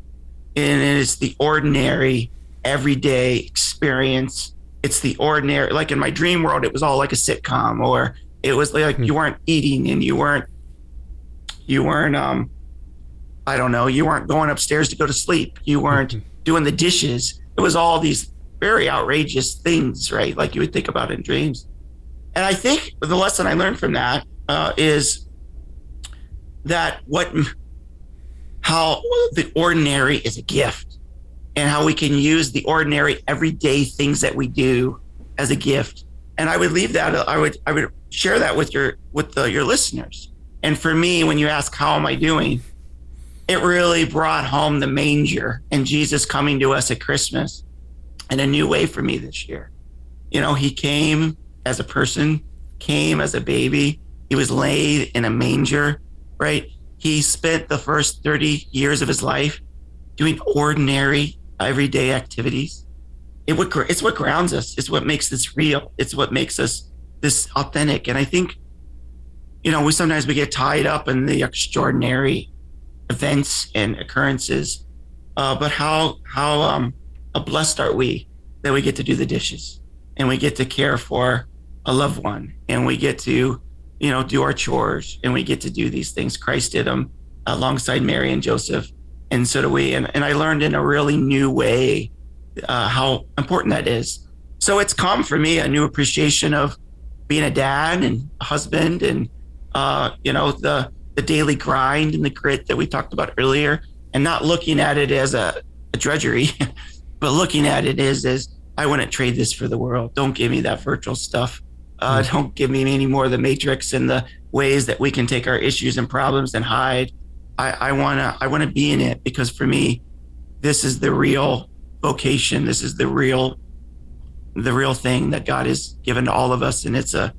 and it is the ordinary everyday experience. It's the ordinary, like in my dream world, it was all like a sitcom, or it was like hmm. you weren't eating and you weren't you weren't, um, I don't know, you weren't going upstairs to go to sleep. You weren't mm-hmm. doing the dishes. It was all these very outrageous things, right? Like you would think about in dreams. And I think the lesson I learned from that uh, is that what, how the ordinary is a gift and how we can use the ordinary everyday things that we do as a gift. And I would leave that, I would, I would share that with your, with the, your listeners and for me, when you ask, how am I doing? It really brought home the manger and Jesus coming to us at Christmas in a new way for me this year. You know, he came as a person, came as a baby. He was laid in a manger, right? He spent the first 30 years of his life doing ordinary, everyday activities. It what, it's what grounds us. It's what makes this real. It's what makes us this authentic. And I think you know, we sometimes we get tied up in the extraordinary events and occurrences. Uh, but how how um, blessed are we that we get to do the dishes and we get to care for a loved one and we get to you know do our chores and we get to do these things. Christ did them alongside Mary and Joseph, and so do we. And and I learned in a really new way uh, how important that is. So it's come for me a new appreciation of being a dad and a husband and uh, you know, the the daily grind and the grit that we talked about earlier, and not looking at it as a, a drudgery, but looking at it as as I wouldn't trade this for the world. Don't give me that virtual stuff. Uh. Don't give me any more of the matrix and the ways that we can take our issues and problems and hide. I, I wanna I wanna be in it because for me, this is the real vocation. This is the real the real thing that God has given to all of us, and it's a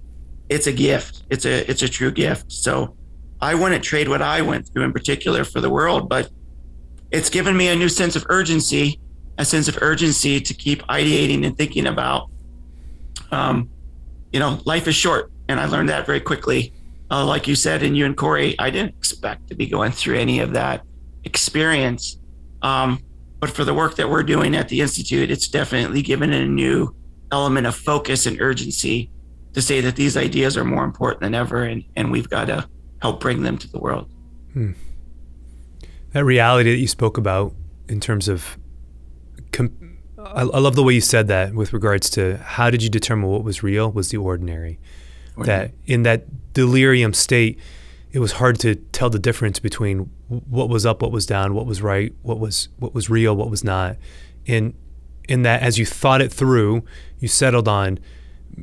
it's a gift. It's a it's a true gift. So I wouldn't trade what I went through in particular for the world, but it's given me a new sense of urgency, a sense of urgency to keep ideating and thinking about. Um, you know, life is short, and I learned that very quickly. Uh, like you said, and you and Corey, I didn't expect to be going through any of that experience. Um, but for the work that we're doing at the Institute, it's definitely given a new element of focus and urgency to say that these ideas are more important than ever, and, and we've got to help bring them to the world. Hmm. That reality that you spoke about in terms of, com- I, I, love the way you said that with regards to how did you determine what was real was the ordinary. ordinary. That in that delirium state, it was hard to tell the difference between what was up, what was down, what was right, what was what was real, what was not. In in that, as you thought it through, you settled on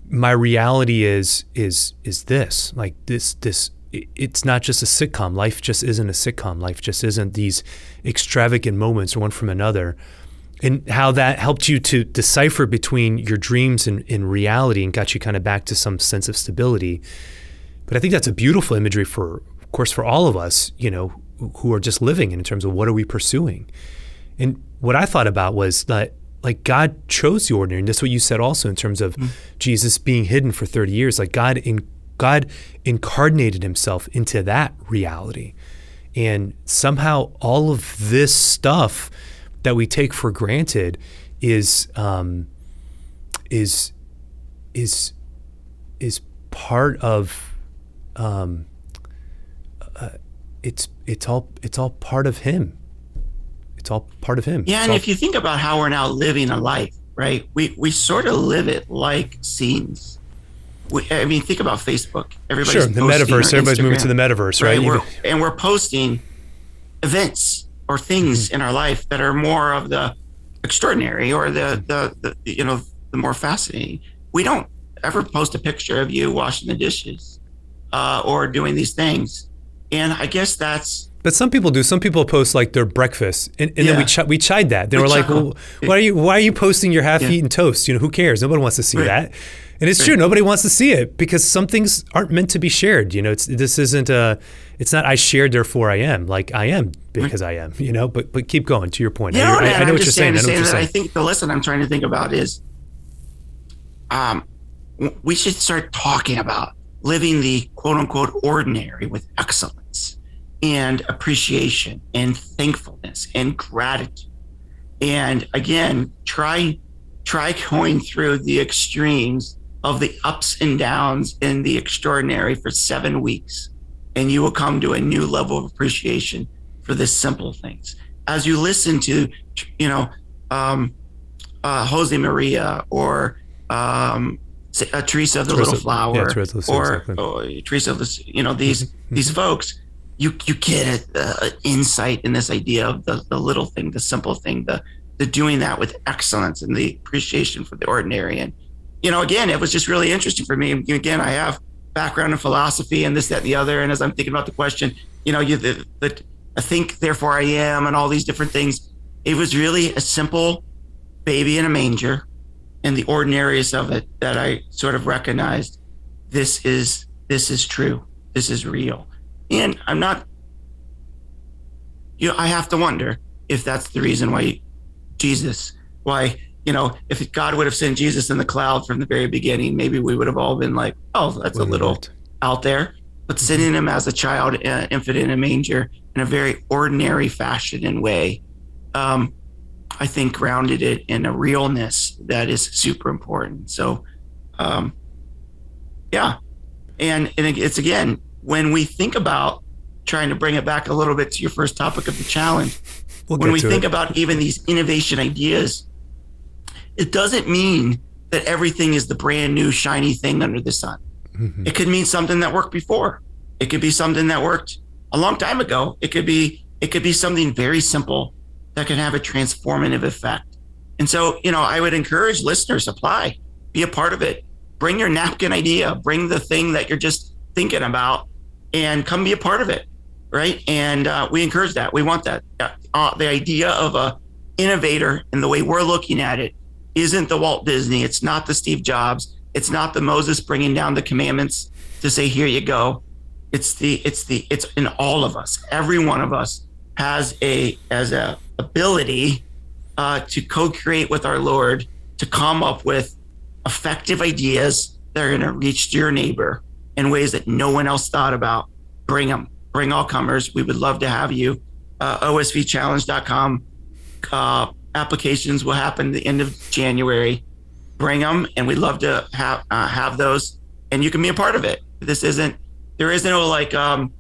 my reality is is is this like this this it's not just a sitcom life just isn't a sitcom life just isn't these extravagant moments one from another and how that helped you to decipher between your dreams and, and reality and got you kind of back to some sense of stability but i think that's a beautiful imagery for of course for all of us you know who are just living in terms of what are we pursuing and what i thought about was that like God chose the ordinary. And that's what you said also in terms of mm. Jesus being hidden for 30 years. Like God in God incarnated himself into that reality. And somehow all of this stuff that we take for granted is um, is is is part of um, uh, it's it's all it's all part of him it's all part of him. Yeah, it's and all- if you think about how we're now living a life, right? We we sort of live it like scenes. We, I mean, think about Facebook. Everybody's sure the metaverse. Everybody's moving to the metaverse, right? right? We're, and we're posting events or things mm-hmm. in our life that are more of the extraordinary or the, the the you know the more fascinating. We don't ever post a picture of you washing the dishes uh, or doing these things, and I guess that's but some people do. Some people post like their breakfast, and, and yeah. then we ch- we chide that. They we were like, "Well, why are you why are you posting your half-eaten yeah. toast? You know, who cares? Nobody wants to see right. that." And it's true, nobody wants to see it because some things aren't meant to be shared. You know, it's this isn't a, it's not I shared therefore I am. Like I am because. I am. You know, but but keep going to your point. Yeah, I, I, I know what you're saying. I know what you're saying. I think the lesson I'm trying to think about is, um, we should start talking about living the quote unquote ordinary with excellence and appreciation and thankfulness and gratitude. And again, try try going through the extremes of the ups and downs in the extraordinary for seven weeks, and you will come to a new level of appreciation for the simple things. As you listen to, you know, um, uh, Jose Maria or um, uh, Teresa of the Teresa, Little Flower, yeah, Teresa, or, exactly. or Teresa of the, you know, these mm-hmm. these folks you you get an insight in this idea of the, the little thing, the simple thing, the the doing that with excellence and the appreciation for the ordinary. And you know, again, it was just really interesting for me. Again, I have background in philosophy and this, that, and the other. And as I'm thinking about the question, you know, you the, the I think, therefore I am, and all these different things. It was really a simple baby in a manger, and the ordinariness of it that I sort of recognized. This is this is true. This is real and I'm not, you know, I have to wonder if that's the reason why Jesus, why, you know, if God would have sent Jesus in the cloud from the very beginning, maybe we would have all been like, oh, that's a little out there. But mm-hmm. sending him as a child, uh, infant in a manger in a very ordinary fashion and way, um, I think grounded it in a realness that is super important. So, um, yeah. And, and it's again, when we think about trying to bring it back a little bit to your first topic of the challenge, we'll when we think it. about even these innovation ideas, it doesn't mean that everything is the brand new shiny thing under the sun. Mm-hmm. It could mean something that worked before. It could be something that worked a long time ago. It could be it could be something very simple that can have a transformative effect. And so, you know, I would encourage listeners apply, be a part of it. Bring your napkin idea, bring the thing that you're just thinking about and come be a part of it right and uh, we encourage that we want that uh, the idea of a innovator and the way we're looking at it isn't the walt disney it's not the steve jobs it's not the moses bringing down the commandments to say here you go it's the it's the it's in all of us every one of us has a as a ability uh, to co-create with our Lord to come up with effective ideas that are going to reach to your neighbor in ways that no one else thought about. Bring them, bring all comers. We would love to have you. Uh, OSVchallenge.com uh, applications will happen the end of January. Bring them, and we'd love to have uh, have those, and you can be a part of it. This isn't there is no like um,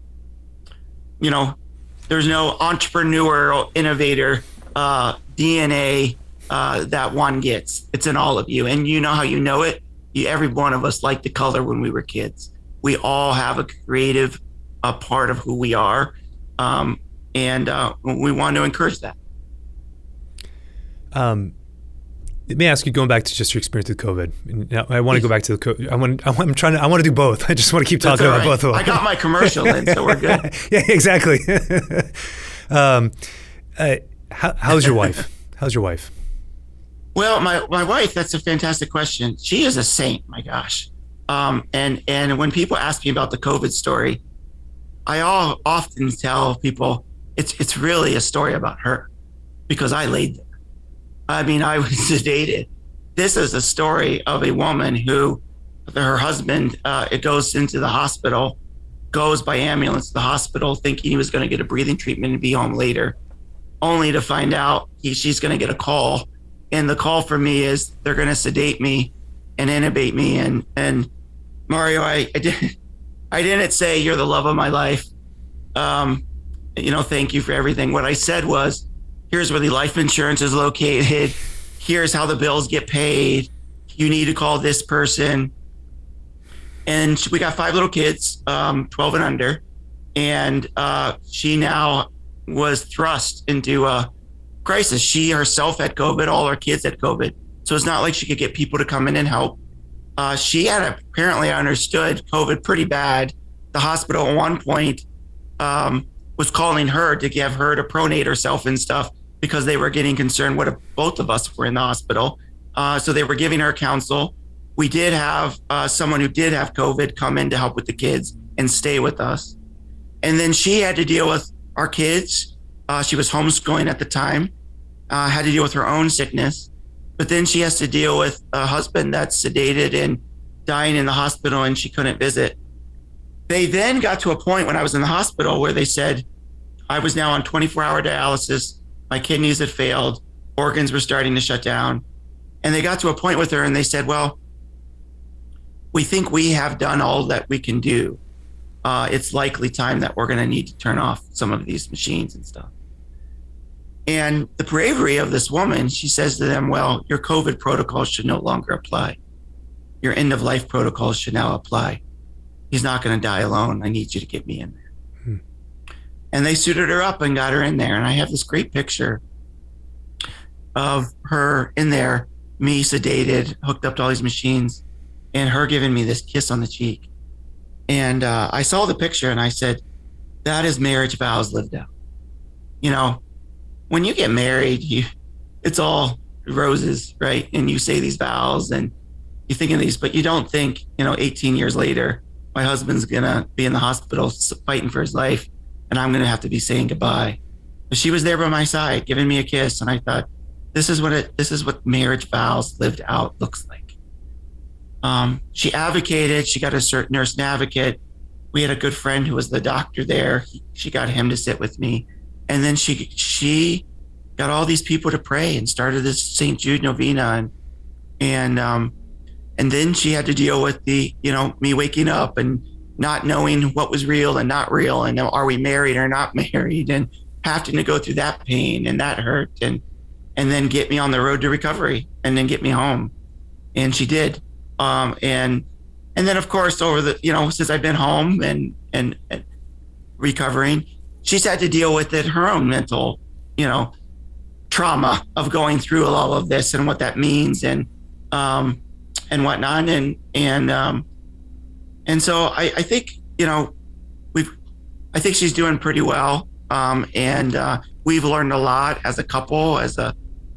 you know, there's no entrepreneurial innovator uh, DNA uh, that one gets. It's in all of you, and you know how you know it. You, every one of us liked the color when we were kids. We all have a creative a part of who we are, um, and uh, we want to encourage that. Um, let me ask you, going back to just your experience with COVID. I want to go back to the. I want. I'm trying to. I want to do both. I just want to keep talking about both of them. I got my commercial in, so we're good. yeah, exactly. um, uh, how, how's your wife? How's your wife? Well, my my wife. That's a fantastic question. She is a saint. My gosh. Um, and and when people ask me about the COVID story, I all often tell people it's it's really a story about her because I laid. I mean, I was sedated. This is a story of a woman who her husband uh, it goes into the hospital, goes by ambulance to the hospital, thinking he was going to get a breathing treatment and be home later, only to find out he, she's going to get a call. And the call for me is they're going to sedate me and intubate me. And and Mario, I, I did I didn't say you're the love of my life. Um, you know, thank you for everything. What I said was here's where the life insurance is located. Here's how the bills get paid. You need to call this person. And we got five little kids, um, 12 and under. And uh, she now was thrust into a crisis. She herself had COVID, all her kids had COVID. So it's not like she could get people to come in and help. Uh, she had apparently understood COVID pretty bad. The hospital at one point um, was calling her to give her to pronate herself and stuff because they were getting concerned what if both of us were in the hospital. Uh, so they were giving her counsel. We did have uh, someone who did have COVID come in to help with the kids and stay with us. And then she had to deal with our kids. Uh, she was homeschooling at the time, uh, had to deal with her own sickness. But then she has to deal with a husband that's sedated and dying in the hospital and she couldn't visit. They then got to a point when I was in the hospital where they said I was now on 24 hour dialysis my kidneys had failed, organs were starting to shut down. And they got to a point with her and they said, Well, we think we have done all that we can do. Uh, it's likely time that we're going to need to turn off some of these machines and stuff. And the bravery of this woman, she says to them, Well, your COVID protocols should no longer apply. Your end of life protocols should now apply. He's not going to die alone. I need you to get me in there and they suited her up and got her in there. And I have this great picture of her in there, me sedated, hooked up to all these machines, and her giving me this kiss on the cheek. And uh, I saw the picture and I said, that is marriage vows lived out. You know, when you get married, you it's all roses, right? And you say these vows and you think of these, but you don't think, you know, 18 years later, my husband's gonna be in the hospital fighting for his life and I'm going to have to be saying goodbye. But she was there by my side, giving me a kiss, and I thought, this is what it, this is what marriage vows lived out looks like. Um, she advocated. She got a certain nurse advocate. We had a good friend who was the doctor there. He, she got him to sit with me, and then she she got all these people to pray and started this St. Jude novena, and and um, and then she had to deal with the you know me waking up and not knowing what was real and not real and are we married or not married and having to go through that pain and that hurt and and then get me on the road to recovery and then get me home. And she did. Um, and and then of course over the you know since i've been home and and, and recovering she's had to deal with it her own mental you know trauma of going through all of this and what that means and um and whatnot. And and um and so I, I think, you know, we've, I think she's doing pretty well. Um, and uh, we've learned a lot as a couple, as a,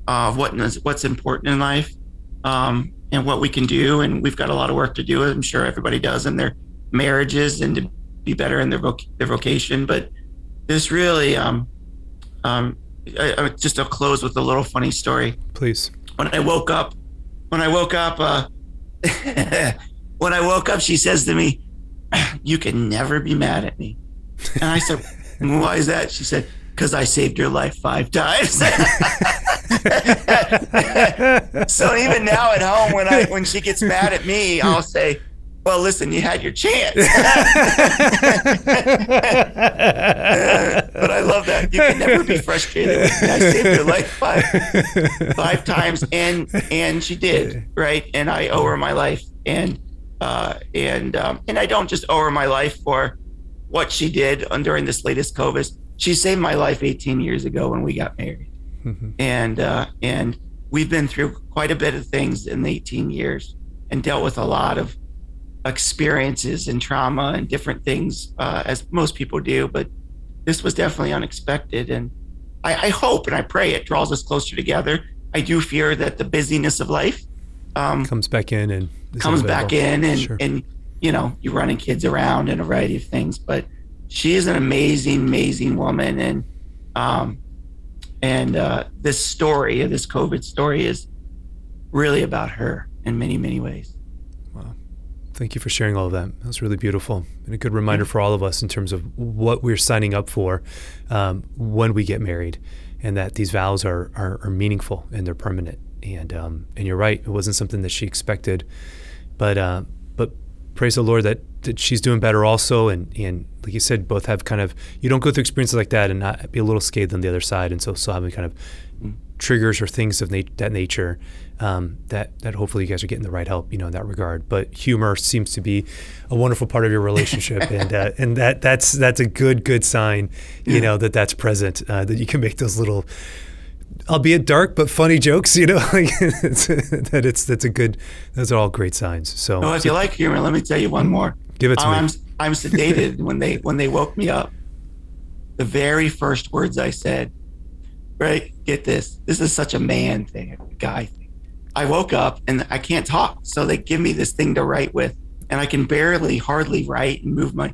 uh, what is, what's important in life um, and what we can do. And we've got a lot of work to do. I'm sure everybody does in their marriages and to be better in their, voc- their vocation. But this really, um, um, I, I, just to close with a little funny story. Please. When I woke up, when I woke up, uh, when I woke up, she says to me, "You can never be mad at me." And I said, "Why is that?" She said, "Because I saved your life five times." so even now at home, when I when she gets mad at me, I'll say, well, listen, you had your chance. but I love that. You can never be frustrated with me. I saved your life five, five times, and and she did, right? And I owe her my life, and uh, and um, and I don't just owe her my life for what she did during this latest COVID. She saved my life 18 years ago when we got married, mm-hmm. and uh, and we've been through quite a bit of things in the 18 years and dealt with a lot of experiences and trauma and different things uh, as most people do but this was definitely unexpected and I, I, hope and i pray it draws us closer together i do fear that the busyness of life um, comes back in and comes back in and sure. and you know you're running kids around and a variety of things but she is an amazing amazing woman and um and uh, this story this covid story is really about her in many many ways Wow. Thank you for sharing all of that. That was really beautiful and a good reminder for all of us in terms of what we're signing up for um, when we get married, and that these vows are are, are meaningful and they're permanent. And um, and you're right, it wasn't something that she expected, but uh, but praise the Lord that, that she's doing better also. And and like you said, both have kind of you don't go through experiences like that and not be a little scathed on the other side, and so still having kind of mm. triggers or things of nat- that nature um, that that hopefully you guys are getting the right help, you know, in that regard. But humor seems to be a wonderful part of your relationship, and uh, and that that's that's a good good sign, you yeah. know, that that's present, uh, that you can make those little. Albeit dark but funny jokes, you know, like that it's that's a good. Those are all great signs. So, well, if you like humor, let me tell you one more. Give it to I'm, me. I'm sedated when they when they woke me up. The very first words I said, right? Get this. This is such a man thing, a guy thing I woke up and I can't talk. So they give me this thing to write with, and I can barely, hardly write and move my.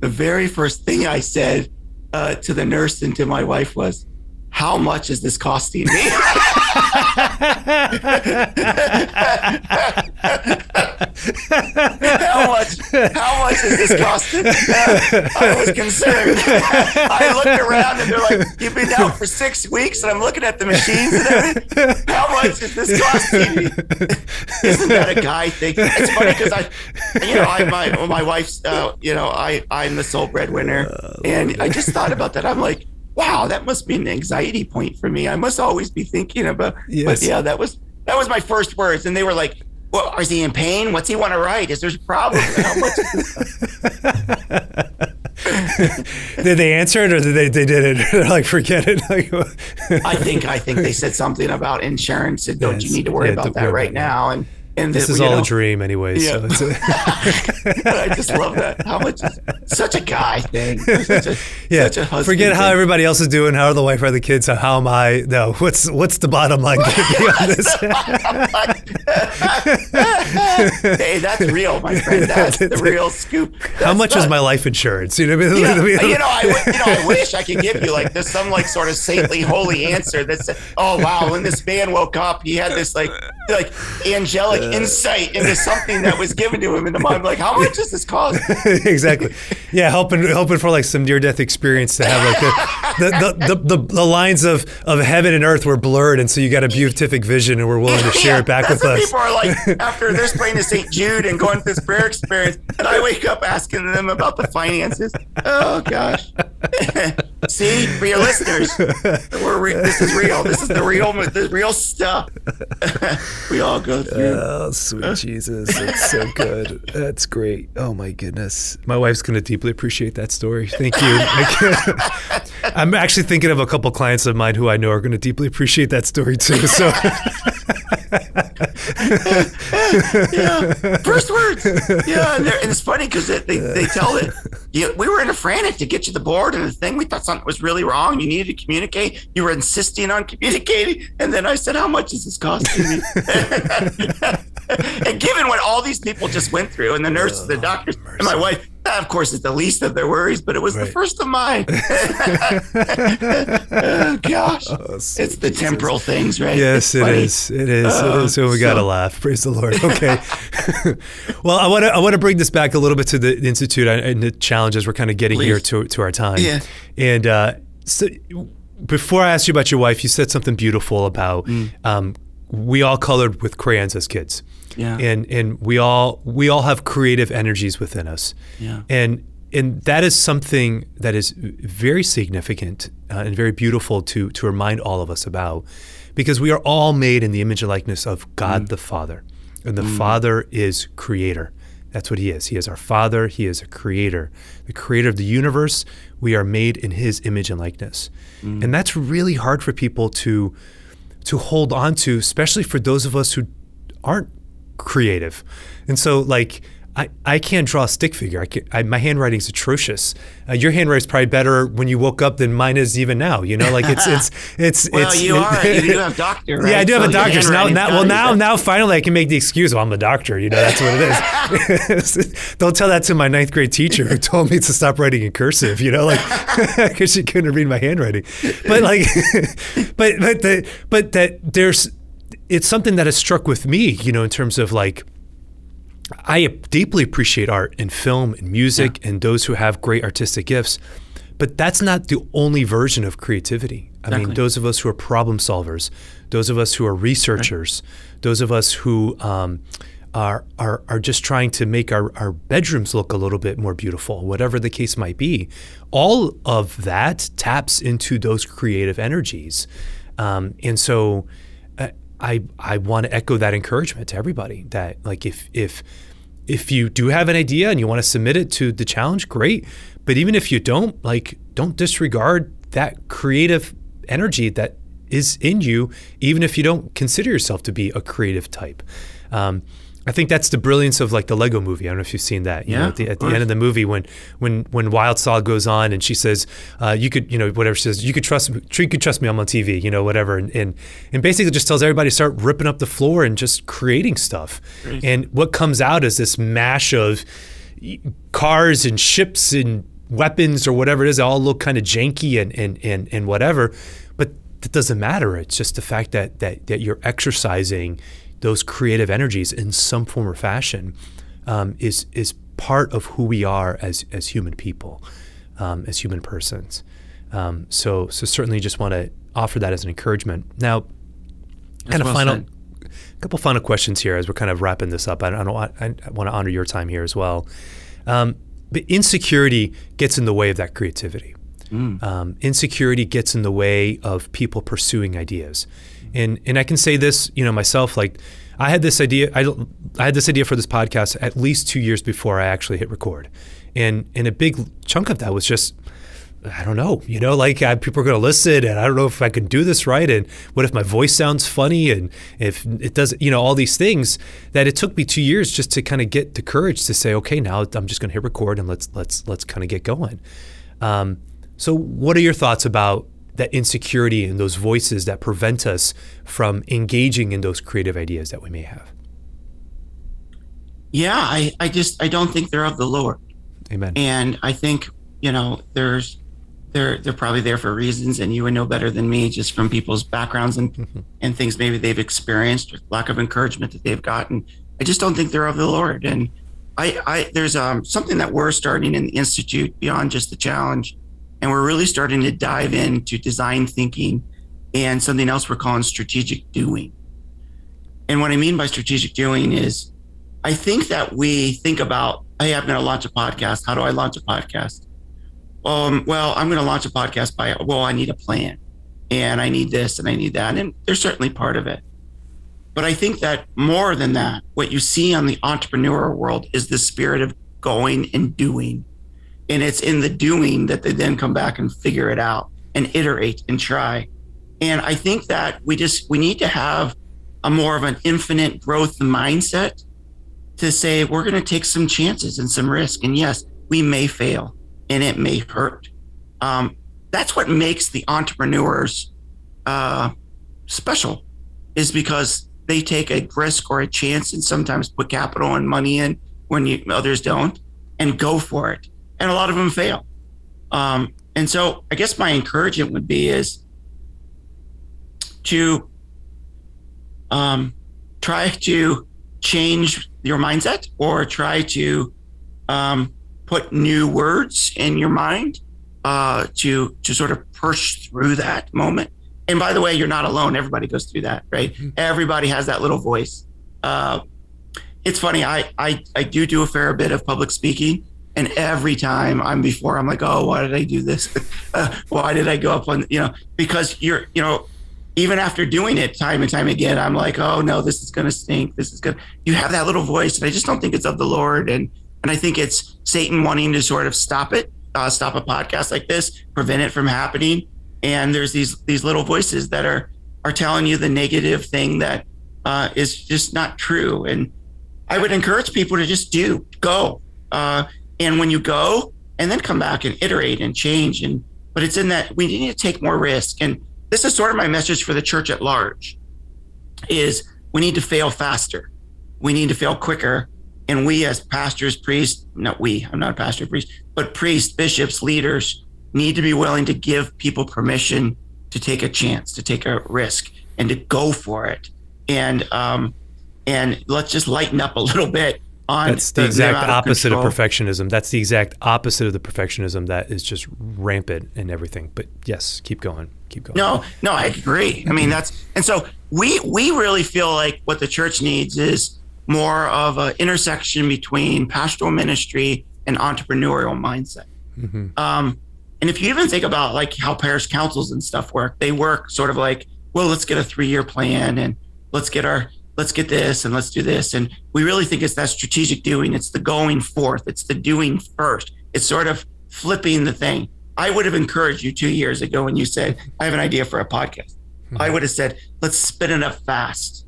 The very first thing I said uh, to the nurse and to my wife was, How much is this costing me? how much? How much is this costing? Uh, I was concerned. I looked around and they're like, "You've been out for six weeks," and I'm looking at the machines and everything. How much is this costing me? Isn't that a guy thing? It's funny because I, you know, I my my wife's, uh, you know, I I'm the sole breadwinner, and I just thought about that. I'm like wow, that must be an anxiety point for me. I must always be thinking about. Yes. But yeah, that was that was my first words, and they were like, well, is he in pain? What's he want to write? Is there a problem? did they answer it or did they, they did it? They're like, forget it. I think I think they said something about insurance and don't yes. you need to worry yeah, about that right now? And and this is all know, a dream, anyways. Yeah. So I just love that. How much is such a guy thing? Such a, yeah. Such a Forget how everybody else is doing. How are the wife or the kids? How am I? No. What's what's the bottom line going to be on this? hey, that's real, my friend. That's the real scoop. That's how much not, is my life insurance? You know, yeah, you know, I you know, I wish I could give you like this some like sort of saintly, holy answer that said, "Oh wow, when this man woke up, he had this like like angelic." Insight into something that was given to him in the mind. Like, how much does this cost? exactly. Yeah, helping helping for like some near death experience to have like the the, the, the, the, lines of, of heaven and earth were blurred, and so you got a beatific vision, and we're willing to share yeah, it back with us. People are like after they're praying to St. Jude and going through this prayer experience, and I wake up asking them about the finances. Oh gosh. See, for your listeners, we're re- this is real. This is the real, the real stuff. we all go through. Uh, Oh, sweet Jesus, that's so good. That's great. Oh my goodness, my wife's gonna deeply appreciate that story. Thank you. I'm actually thinking of a couple clients of mine who I know are gonna deeply appreciate that story too. So. yeah, first words. Yeah, and, and it's funny because they, they, tell it. Yeah, we were in a frantic to get you the board and the thing. We thought something was really wrong. You needed to communicate. You were insisting on communicating, and then I said, "How much is this costing me?" and given what all these people just went through, and the nurses, the oh, doctors, and my wife, of course, it's the least of their worries, but it was right. the first of mine. oh, gosh, oh, it's the temporal things, right? Yes, it is. It is. Oh, it is. So we got to laugh. Praise the Lord. Okay. well, I want to I want to bring this back a little bit to the institute and the challenges we're kind of getting Please. here to to our time. Yeah. And uh, so before I asked you about your wife, you said something beautiful about mm. um, we all colored with crayons as kids. Yeah. And and we all we all have creative energies within us. Yeah. And and that is something that is very significant uh, and very beautiful to to remind all of us about because we are all made in the image and likeness of God mm. the Father. And the mm. Father is creator. That's what he is. He is our Father, he is a creator. The creator of the universe, we are made in his image and likeness. Mm. And that's really hard for people to to hold on to, especially for those of us who aren't creative. And so, like, I, I can't draw a stick figure. I, can, I my handwriting's atrocious. Uh, your handwriting's probably better when you woke up than mine is even now. You know, like it's it's it's well, it's. you are. You do have doctor. Right? Yeah, I do have so a doctor. So now, now, well, now, now, finally, I can make the excuse. Well, I'm a doctor. You know, that's what it is. Don't tell that to my ninth grade teacher who told me to stop writing in cursive. You know, like because she couldn't read my handwriting. But like, but but the but that there's it's something that has struck with me. You know, in terms of like I deeply appreciate art and film and music yeah. and those who have great artistic gifts, but that's not the only version of creativity. I exactly. mean, those of us who are problem solvers, those of us who are researchers, right. those of us who um, are, are, are just trying to make our, our bedrooms look a little bit more beautiful, whatever the case might be, all of that taps into those creative energies. Um, and so, I I want to echo that encouragement to everybody that like if if if you do have an idea and you want to submit it to the challenge, great. But even if you don't, like don't disregard that creative energy that is in you, even if you don't consider yourself to be a creative type. Um, I think that's the brilliance of like the Lego movie. I don't know if you've seen that. You yeah. Know, at the, at the end of the movie, when when when Wyldstyle goes on and she says, uh, "You could, you know, whatever she says, you could trust me. You could trust me. I'm on TV. You know, whatever." And and, and basically just tells everybody to start ripping up the floor and just creating stuff. And what comes out is this mash of cars and ships and weapons or whatever it is. They all look kind of janky and and and and whatever, but that doesn't matter. It's just the fact that that that you're exercising those creative energies in some form or fashion um, is is part of who we are as as human people, um, as human persons. Um, so so certainly just want to offer that as an encouragement. Now, kind of well final, a couple final questions here as we're kind of wrapping this up. I, I don't want, I want to honor your time here as well. Um, but insecurity gets in the way of that creativity. Mm. Um, insecurity gets in the way of people pursuing ideas. And and I can say this, you know, myself like I had this idea I I had this idea for this podcast at least 2 years before I actually hit record. And and a big chunk of that was just I don't know, you know, like I, people are going to listen, and I don't know if I can do this right, and what if my voice sounds funny, and if it does, you know, all these things that it took me two years just to kind of get the courage to say, okay, now I'm just going to hit record and let's let's let's kind of get going. Um, so, what are your thoughts about that insecurity and those voices that prevent us from engaging in those creative ideas that we may have. Yeah, I, I just I don't think they're of the Lord. Amen. And I think, you know, there's they're they're probably there for reasons and you would know better than me just from people's backgrounds and mm-hmm. and things maybe they've experienced or lack of encouragement that they've gotten. I just don't think they're of the Lord. And I, I there's um something that we're starting in the institute beyond just the challenge and we're really starting to dive into design thinking and something else we're calling strategic doing. And what I mean by strategic doing is I think that we think about, hey, I'm going to launch a podcast. How do I launch a podcast? Um, well, I'm going to launch a podcast by, well, I need a plan and I need this and I need that. And they're certainly part of it. But I think that more than that, what you see on the entrepreneur world is the spirit of going and doing and it's in the doing that they then come back and figure it out and iterate and try. And I think that we just we need to have a more of an infinite growth mindset to say we're going to take some chances and some risk. And yes, we may fail and it may hurt. Um, that's what makes the entrepreneurs uh, special, is because they take a risk or a chance and sometimes put capital and money in when you, others don't and go for it. And a lot of them fail. Um, and so I guess my encouragement would be is to um, try to change your mindset or try to um, put new words in your mind uh, to to sort of push through that moment. And by the way, you're not alone. Everybody goes through that, right? Mm-hmm. Everybody has that little voice. Uh, it's funny. I, I I do do a fair bit of public speaking, and every time I'm before, I'm like, oh, why did I do this? uh, why did I go up on you know? Because you're you know, even after doing it time and time again, I'm like, oh no, this is gonna stink. This is gonna. You have that little voice, and I just don't think it's of the Lord, and and I think it's Satan wanting to sort of stop it, uh, stop a podcast like this, prevent it from happening. And there's these these little voices that are are telling you the negative thing that uh, is just not true. And I would encourage people to just do go. Uh, and when you go, and then come back and iterate and change. And but it's in that we need to take more risk. And this is sort of my message for the church at large: is we need to fail faster, we need to fail quicker, and we, as pastors, priests, not we, I'm not a pastor, priest, but priests, bishops, leaders, need to be willing to give people permission to take a chance, to take a risk, and to go for it. And um, and let's just lighten up a little bit on that's the, the exact opposite of, of, perfectionism. That's the exact opposite of the perfectionism that is just rampant in everything. But yes keep going. Keep going. No no i agree. I mean that's and so we we really feel like what the church needs is more of an intersection between pastoral ministry and entrepreneurial mindset. Mm-hmm. Um, and if you even think about like how parish councils and stuff work, they work sort of like, well, let's get a three-year plan and let's get our let's get this and let's do this. And we really think it's that strategic doing. It's the going forth. It's the doing first. It's sort of flipping the thing. I would have encouraged you two years ago when you said, I have an idea for a podcast. Mm-hmm. I would have said, let's spin it up fast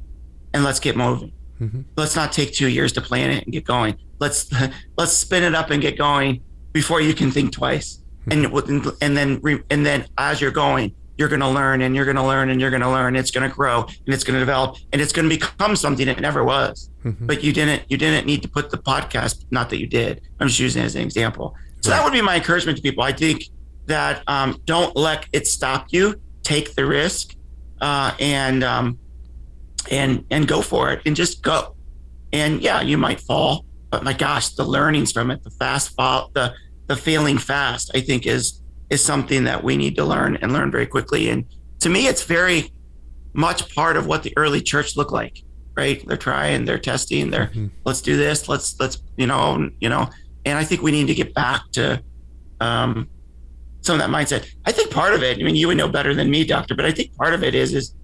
and let's get moving. Mm-hmm. Let's not take two years to plan it and get going. Let's let's spin it up and get going before you can think twice. Mm-hmm. And and then and then as you're going, you're going to learn and you're going to learn and you're going to learn. It's going to grow and it's going to develop and it's going to become something it never was. Mm-hmm. But you didn't you didn't need to put the podcast. Not that you did. I'm just using it as an example. So right. that would be my encouragement to people. I think that um, don't let it stop you. Take the risk uh, and um, and and go for it and just go. And yeah, you might fall, but my gosh, the learnings from it, the fast fall, the the failing fast, I think is is something that we need to learn and learn very quickly. And to me, it's very much part of what the early church looked like. Right? They're trying, they're testing, they're mm-hmm. let's do this, let's let's you know you know. And I think we need to get back to um, some of that mindset. I think part of it. I mean, you would know better than me, doctor, but I think part of it is is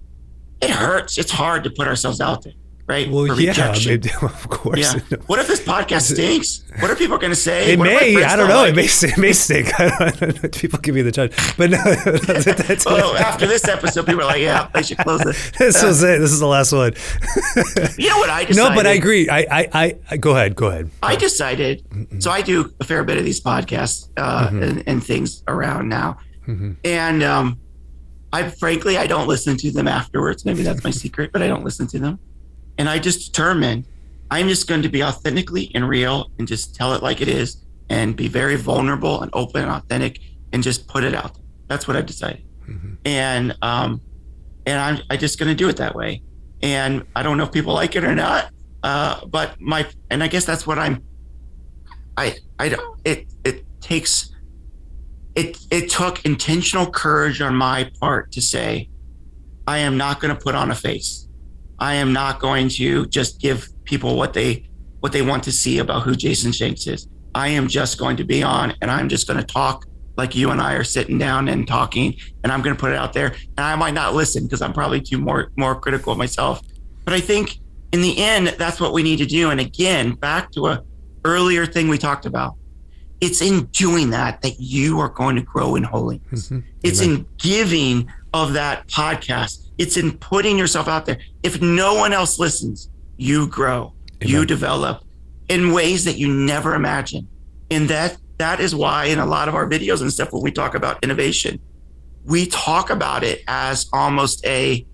it hurts. It's hard to put ourselves out there right? Well, yeah, maybe, of course. Yeah. What if this podcast stinks? What are people going to say? It what may. I don't know. Like? It may. It may stink. people give me the judge, but no. that's, well, after this episode, people are like, "Yeah, they should close it." this was it. This is the last one. you know what I decided? No, but I agree. I, I, I go ahead. Go ahead. I decided. Mm-hmm. So I do a fair bit of these podcasts uh, mm-hmm. and, and, things around now, mm-hmm. and um, I frankly I don't listen to them afterwards. Maybe that's my secret, but I don't listen to them. And I just determined I'm just going to be authentically and real and just tell it like it is and be very vulnerable and open and authentic and just put it out. That's what I've decided. Mm-hmm. And um and I'm I just going to do it that way. And I don't know if people like it or not. Uh, but my and I guess that's what I'm. I I don't. It it takes it it took intentional courage on my part to say, I am not going to put on a face. I am not going to just give people what they what they want to see about who Jason Shanks is. I am just going to be on and I'm just going to talk like you and I are sitting down and talking and I'm going to put it out there and I might not listen because I'm probably too more more critical of myself. But I think in the end that's what we need to do and again back to a earlier thing we talked about it's in doing that that you are going to grow in holiness. Mm-hmm. It's in giving of that podcast. It's in putting yourself out there. If no one else listens, you grow, Amen. you develop in ways that you never imagined. And that that is why in a lot of our videos and stuff when we talk about innovation, we talk about it as almost a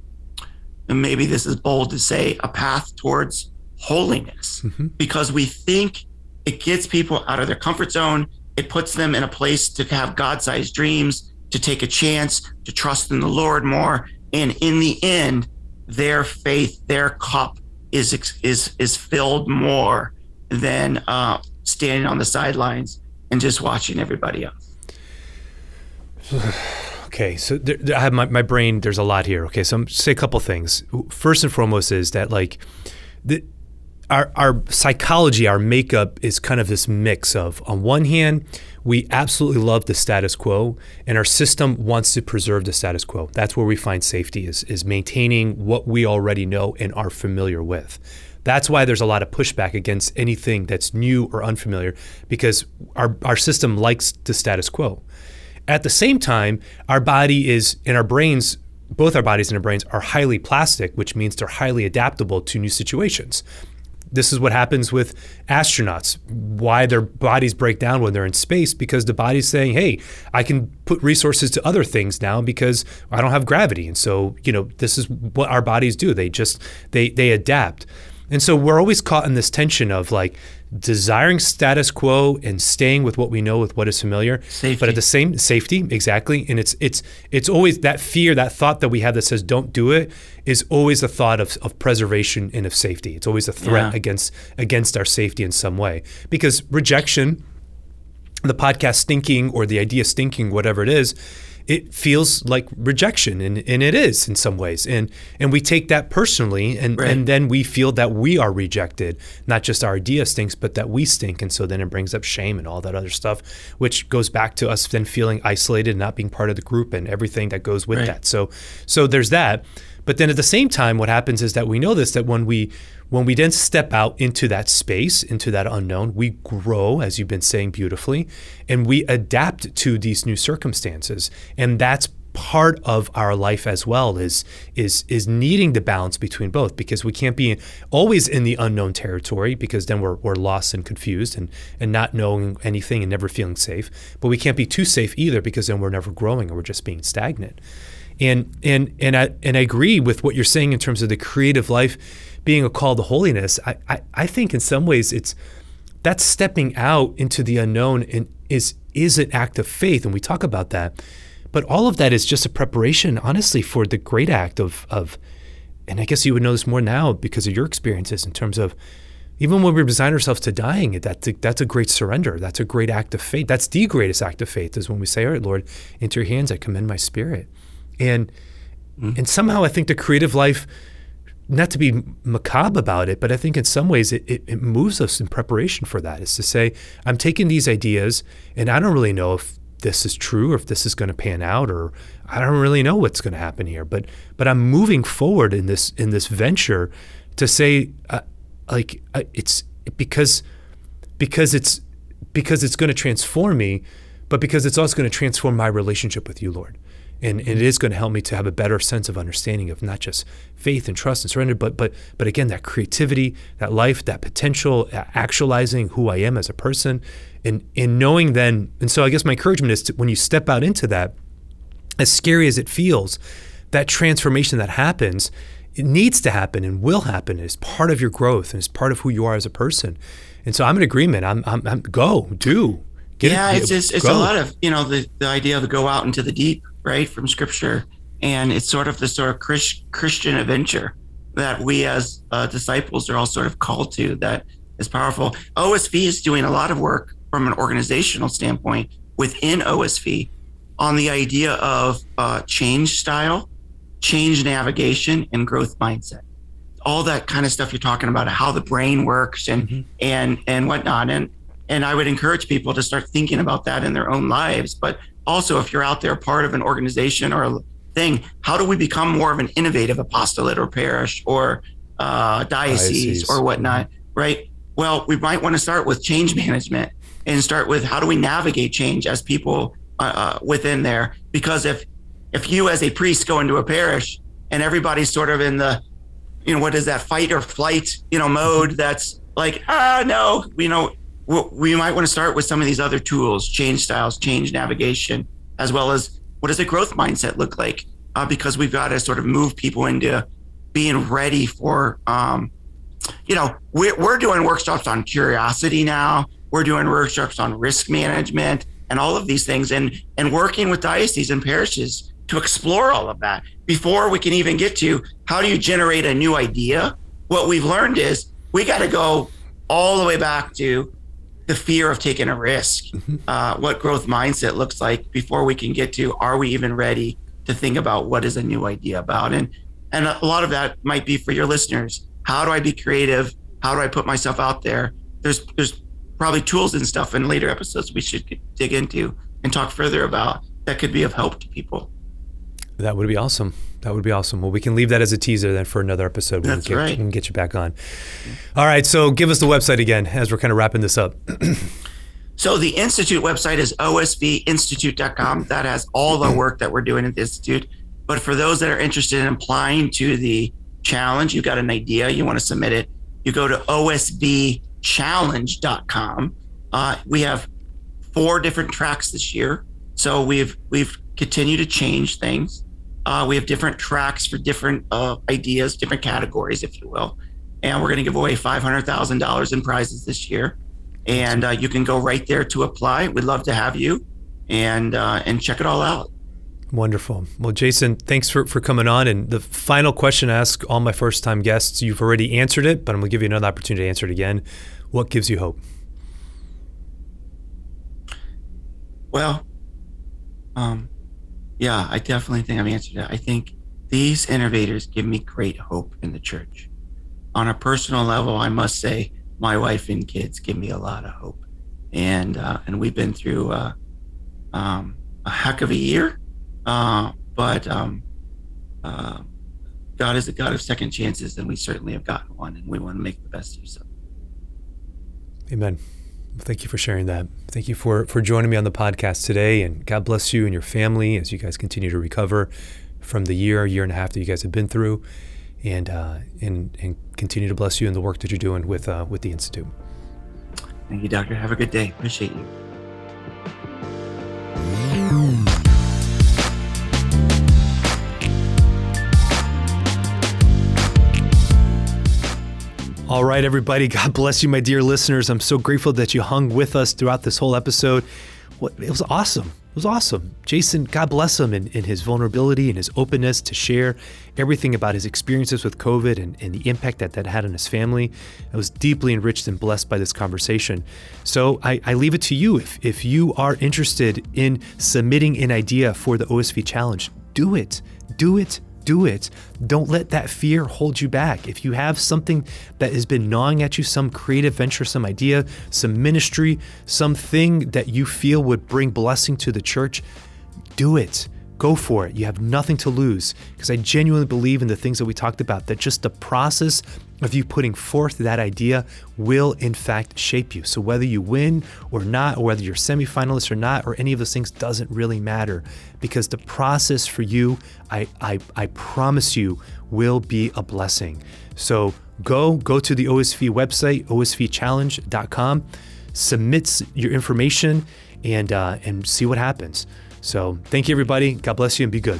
and maybe this is bold to say a path towards holiness mm-hmm. because we think it gets people out of their comfort zone. It puts them in a place to have God sized dreams, to take a chance, to trust in the Lord more. And in the end, their faith, their cup is is is filled more than uh, standing on the sidelines and just watching everybody else. Okay, so there, I have my, my brain. There's a lot here. Okay, so I'm say a couple things. First and foremost is that like the our our psychology, our makeup is kind of this mix of on one hand we absolutely love the status quo and our system wants to preserve the status quo. That's where we find safety is is maintaining what we already know and are familiar with. That's why there's a lot of pushback against anything that's new or unfamiliar because our our system likes the status quo. At the same time, our body is and our brains both our bodies and our brains are highly plastic, which means they're highly adaptable to new situations. This is what happens with astronauts, why their bodies break down when they're in space, because the body's saying, hey, I can put resources to other things now because I don't have gravity. And so, you know, this is what our bodies do. They just, they, they adapt. And so we're always caught in this tension of like, desiring status quo and staying with what we know with what is familiar safety. but at the same safety exactly and it's it's it's always that fear that thought that we have that says don't do it is always a thought of, of preservation and of safety it's always a threat yeah. against against our safety in some way because rejection the podcast stinking or the idea stinking whatever it is it feels like rejection and, and it is in some ways and and we take that personally and right. and then we feel that we are rejected not just our idea stinks but that we stink and so then it brings up shame and all that other stuff which goes back to us then feeling isolated and not being part of the group and everything that goes with right. that so so there's that but then at the same time what happens is that we know this that when we when we then step out into that space, into that unknown, we grow, as you've been saying beautifully, and we adapt to these new circumstances. And that's part of our life as well is is is needing the balance between both because we can't be always in the unknown territory because then we're, we're lost and confused and and not knowing anything and never feeling safe. But we can't be too safe either because then we're never growing and we're just being stagnant. And and and I and I agree with what you're saying in terms of the creative life being a call to holiness, I, I, I think in some ways it's that's stepping out into the unknown and is is an act of faith, and we talk about that. But all of that is just a preparation, honestly, for the great act of of, and I guess you would know this more now because of your experiences in terms of even when we resign ourselves to dying, that's a, that's a great surrender. That's a great act of faith. That's the greatest act of faith is when we say, "All right, Lord, into Your hands I commend my spirit," and mm-hmm. and somehow I think the creative life not to be macabre about it, but I think in some ways it, it, it, moves us in preparation for that. Is to say, I'm taking these ideas and I don't really know if this is true or if this is going to pan out or I don't really know what's going to happen here. But but I'm moving forward in this in this venture to say, uh, like uh, it's because because it's because it's going to transform me, but because it's also going to transform my relationship with you, Lord. And, and, it is going to help me to have a better sense of understanding of not just faith and trust and surrender, but but but again that creativity, that life, that potential, actualizing who I am as a person, and in knowing then. And so I guess my encouragement is to, when you step out into that, as scary as it feels, that transformation that happens, it needs to happen and will happen as part of your growth and as part of who you are as a person. And so I'm in agreement. I'm, I'm, I'm go do. Get yeah, it, it's just, it's go. a lot of you know the the idea of go out into the deep right, from scripture. And it's sort of the sort of Chris, Christian adventure that we as uh, disciples are all sort of called to that is powerful. OSV is doing a lot of work from an organizational standpoint within OSV on the idea of uh, change style, change navigation, and growth mindset. All that kind of stuff you're talking about, how the brain works and mm-hmm. and and whatnot. And and I would encourage people to start thinking about that in their own lives. But also if you're out there part of an organization or a thing how do we become more of an innovative apostolate or parish or uh, diocese, diocese. or whatnot right? Well we might want to start with change management and start with how do we navigate change as people uh, uh, within there? Because if if you as a priest go into a parish and everybody's sort of in the you know what is that fight or flight you know mode that's like ah no you know we might want to start with some of these other tools, change styles, change navigation, as well as what does a growth mindset look like? Uh, because we've got to sort of move people into being ready for, um, you know, we're, we're doing workshops on curiosity now. We're doing workshops on risk management and all of these things and, and working with dioceses and parishes to explore all of that before we can even get to how do you generate a new idea? What we've learned is we got to go all the way back to the fear of taking a risk, mm-hmm. uh, what growth mindset looks like before we can get to are we even ready to think about what is a new idea about? And and a lot of that might be for your listeners. How do I be creative? How do I put myself out there? There's there's probably tools and stuff in later episodes we should dig into and talk further about that could be of help to people. That would be awesome. That would be awesome. Well, we can leave that as a teaser then for another episode. That's we can, right. we can get you back on. All right. So give us the website again as we're kind of wrapping this up. so the Institute website is osvinstitute.com. That has all the work that we're doing at the Institute. But for those that are interested in applying to the challenge, you've got an idea, you want to submit it, you go to osvchallenge.com. Uh, we have four different tracks this year. So we've we've continued to change things. Uh, we have different tracks for different uh, ideas, different categories, if you will. And we're going to give away $500,000 in prizes this year. And uh, you can go right there to apply. We'd love to have you and uh, and check it all out. Wonderful. Well, Jason, thanks for, for coming on. And the final question I ask all my first time guests, you've already answered it, but I'm going to give you another opportunity to answer it again. What gives you hope? Well, um, yeah, I definitely think I've answered that. I think these innovators give me great hope in the church. On a personal level, I must say, my wife and kids give me a lot of hope, and uh, and we've been through uh, um, a heck of a year, uh, but um, uh, God is a God of second chances, and we certainly have gotten one, and we want to make the best use of it. Amen. Thank you for sharing that. Thank you for, for joining me on the podcast today. And God bless you and your family as you guys continue to recover from the year, year and a half that you guys have been through. And, uh, and, and continue to bless you in the work that you're doing with, uh, with the Institute. Thank you, Doctor. Have a good day. Appreciate you. All right, everybody. God bless you, my dear listeners. I'm so grateful that you hung with us throughout this whole episode. It was awesome. It was awesome. Jason, God bless him in, in his vulnerability and his openness to share everything about his experiences with COVID and, and the impact that that had on his family. I was deeply enriched and blessed by this conversation. So I, I leave it to you. If, if you are interested in submitting an idea for the OSV challenge, do it. Do it do it. Don't let that fear hold you back. If you have something that has been gnawing at you, some creative venture, some idea, some ministry, something that you feel would bring blessing to the church, do it. Go for it. You have nothing to lose. Because I genuinely believe in the things that we talked about, that just the process of you putting forth that idea will, in fact, shape you. So whether you win or not, or whether you're semifinalist or not, or any of those things doesn't really matter. Because the process for you, I, I, I promise you, will be a blessing. So go, go to the OSV website, osvchallenge.com, submit your information, and, uh, and see what happens. So thank you, everybody. God bless you and be good.